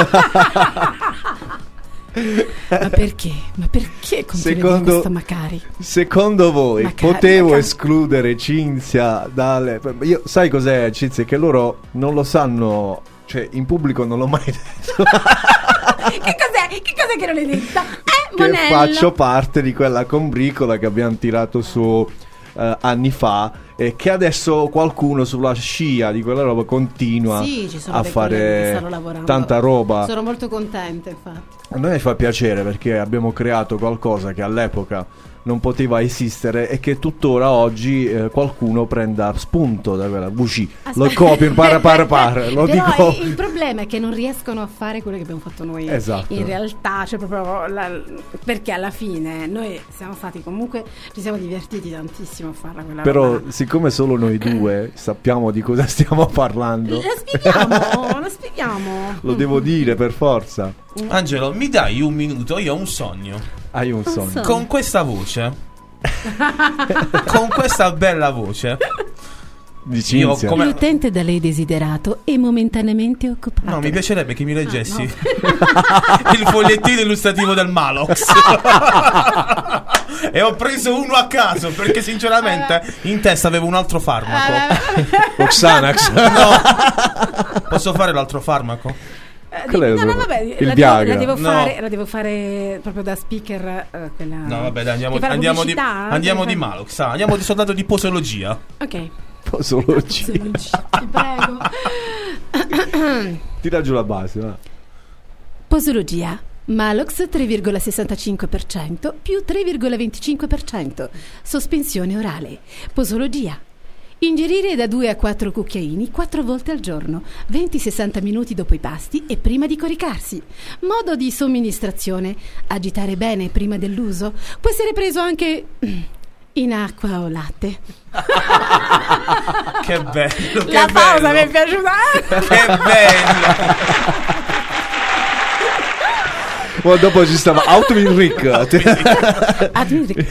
Ma perché? Ma perché Secondo- questo Macari? Secondo voi Macari, potevo Macari. escludere Cinzia dalle... Io, sai cos'è Cinzia? Che loro non lo sanno, cioè in pubblico non l'ho mai detto. Che cos'è? Che cos'è che non hai detto? Eh, che Monello. faccio parte di quella combricola che abbiamo tirato su eh, anni fa e che adesso qualcuno sulla scia di quella roba continua Sì, a fare tanta roba. Sono molto contenta, infatti. A noi fa piacere perché abbiamo creato qualcosa che all'epoca non poteva esistere e che tuttora oggi eh, qualcuno prenda spunto da quella VC. Lo copio, para para para, lo Però dico. il, il problema è che non riescono a fare quello che abbiamo fatto noi. Esatto. In realtà, cioè proprio la- perché alla fine noi siamo stati comunque ci siamo divertiti tantissimo a farla quella Però roba. siccome solo noi due sappiamo di cosa stiamo parlando, La spieghiamo, la spieghiamo. lo devo dire per forza. Angelo, mi dai un minuto? Io ho un sogno. Hai un sogno. sogno. Con questa voce. con questa bella voce. Di Io come- L'utente da lei desiderato è momentaneamente occupato. No, mi piacerebbe che mi leggessi Ah, il fogliettino illustrativo del Malox. e ho preso uno a caso perché sinceramente in testa avevo un altro farmaco. Oxanax. No. Posso fare l'altro farmaco? Qual è No, no, vabbè, il la devo, la devo No. fare, la devo fare proprio da speaker. eh, quella... No, vabbè, dai, andiamo, andiamo di, pubblicità? andiamo di Malox. ah, andiamo di soldato di posologia. Ok. Posologia. Ti prego. Tira giù la base, va. Posologia. Malox 3,65% più 3,25%. Sospensione orale. Posologia. Ingerire da 2 a 4 cucchiaini 4 volte al giorno, 20-60 minuti dopo i pasti e prima di coricarsi. Modo di somministrazione. Agitare bene prima dell'uso. Può essere preso anche in acqua o latte. Che bello, che La pausa mi è bello. piaciuta. Che bello. Poi dopo ci stava Autovin Rick. Admiri-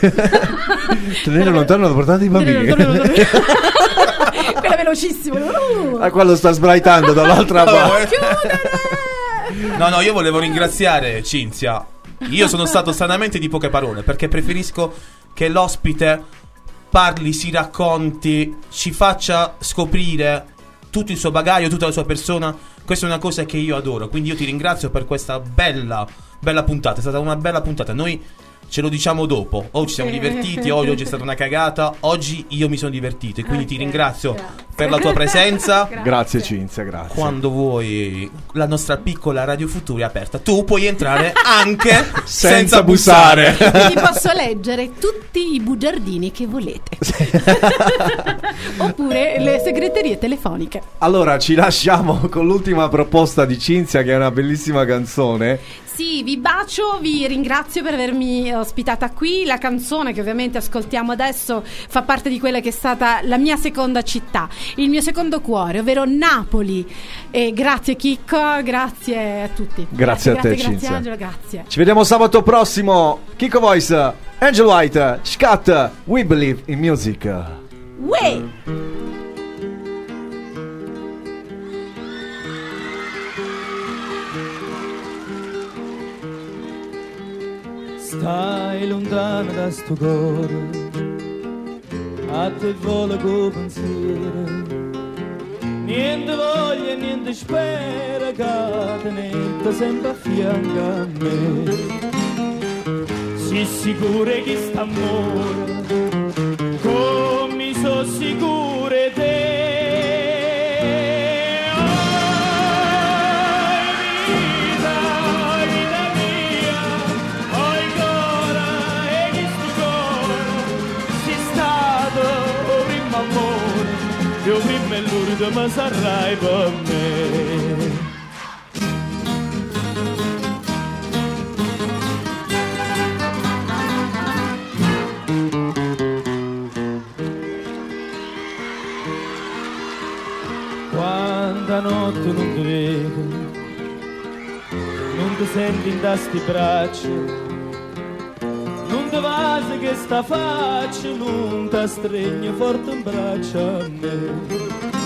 Tenere lontano da portata i bambini. Quella velocissima. Uh. Ah, quello sta sbraitando dall'altra parte. No, no, io volevo ringraziare Cinzia. Io sono stato stranamente di poche parole perché preferisco che l'ospite parli, si racconti, ci faccia scoprire tutto il suo bagaglio, tutta la sua persona. Questa è una cosa che io adoro. Quindi io ti ringrazio per questa bella, bella puntata. È stata una bella puntata. Noi ce lo diciamo dopo. O ci siamo divertiti, o oggi è stata una cagata. Oggi io mi sono divertito e quindi ti ringrazio per la tua presenza. Grazie Cinzia, grazie. Quando vuoi, la nostra piccola Radio Futura è aperta. Tu puoi entrare anche senza, bussare. Vi posso leggere tutti i bugiardini che volete. Oppure le segreterie telefoniche. Allora, ci lasciamo con l'ultima proposta di Cinzia, che è una bellissima canzone. Sì, vi bacio, vi ringrazio per avermi ospitata qui. La canzone che ovviamente ascoltiamo adesso fa parte di quella che è stata la mia seconda città, il mio secondo cuore, ovvero Napoli. E grazie Chicco, grazie a tutti. Grazie a te, grazie, Cinzia. Grazie Angelo, grazie. Ci vediamo sabato prossimo. Kiko Voice, Angel White, Scat, We Believe in Music. Uè! Lontano da sto cuore, a te vola con pensiero. Niente voglia, niente spera, che tenete sempre a fianco a me. Si sicuro che sta amore, come so sicure te. E l'ultimo sarai per me. Quanta notte non ti vedo, non ti senti in tasti braccia, non ti vasi che sta faccia, non ti stregno forte in braccia a me.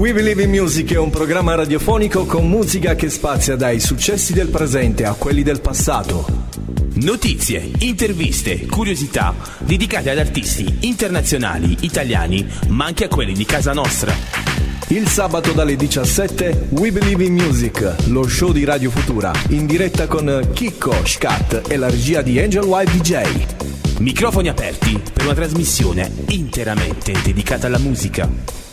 We Believe in Music è un programma radiofonico con musica che spazia dai successi del presente a quelli del passato. Notizie, interviste, curiosità dedicate ad artisti internazionali, italiani, ma anche a quelli di casa nostra. Il sabato dalle 17 We Believe in Music, lo show di Radio Futura, in diretta con Chicco, Scat e la regia di Angel White DJ. Microfoni aperti per una trasmissione interamente dedicata alla musica.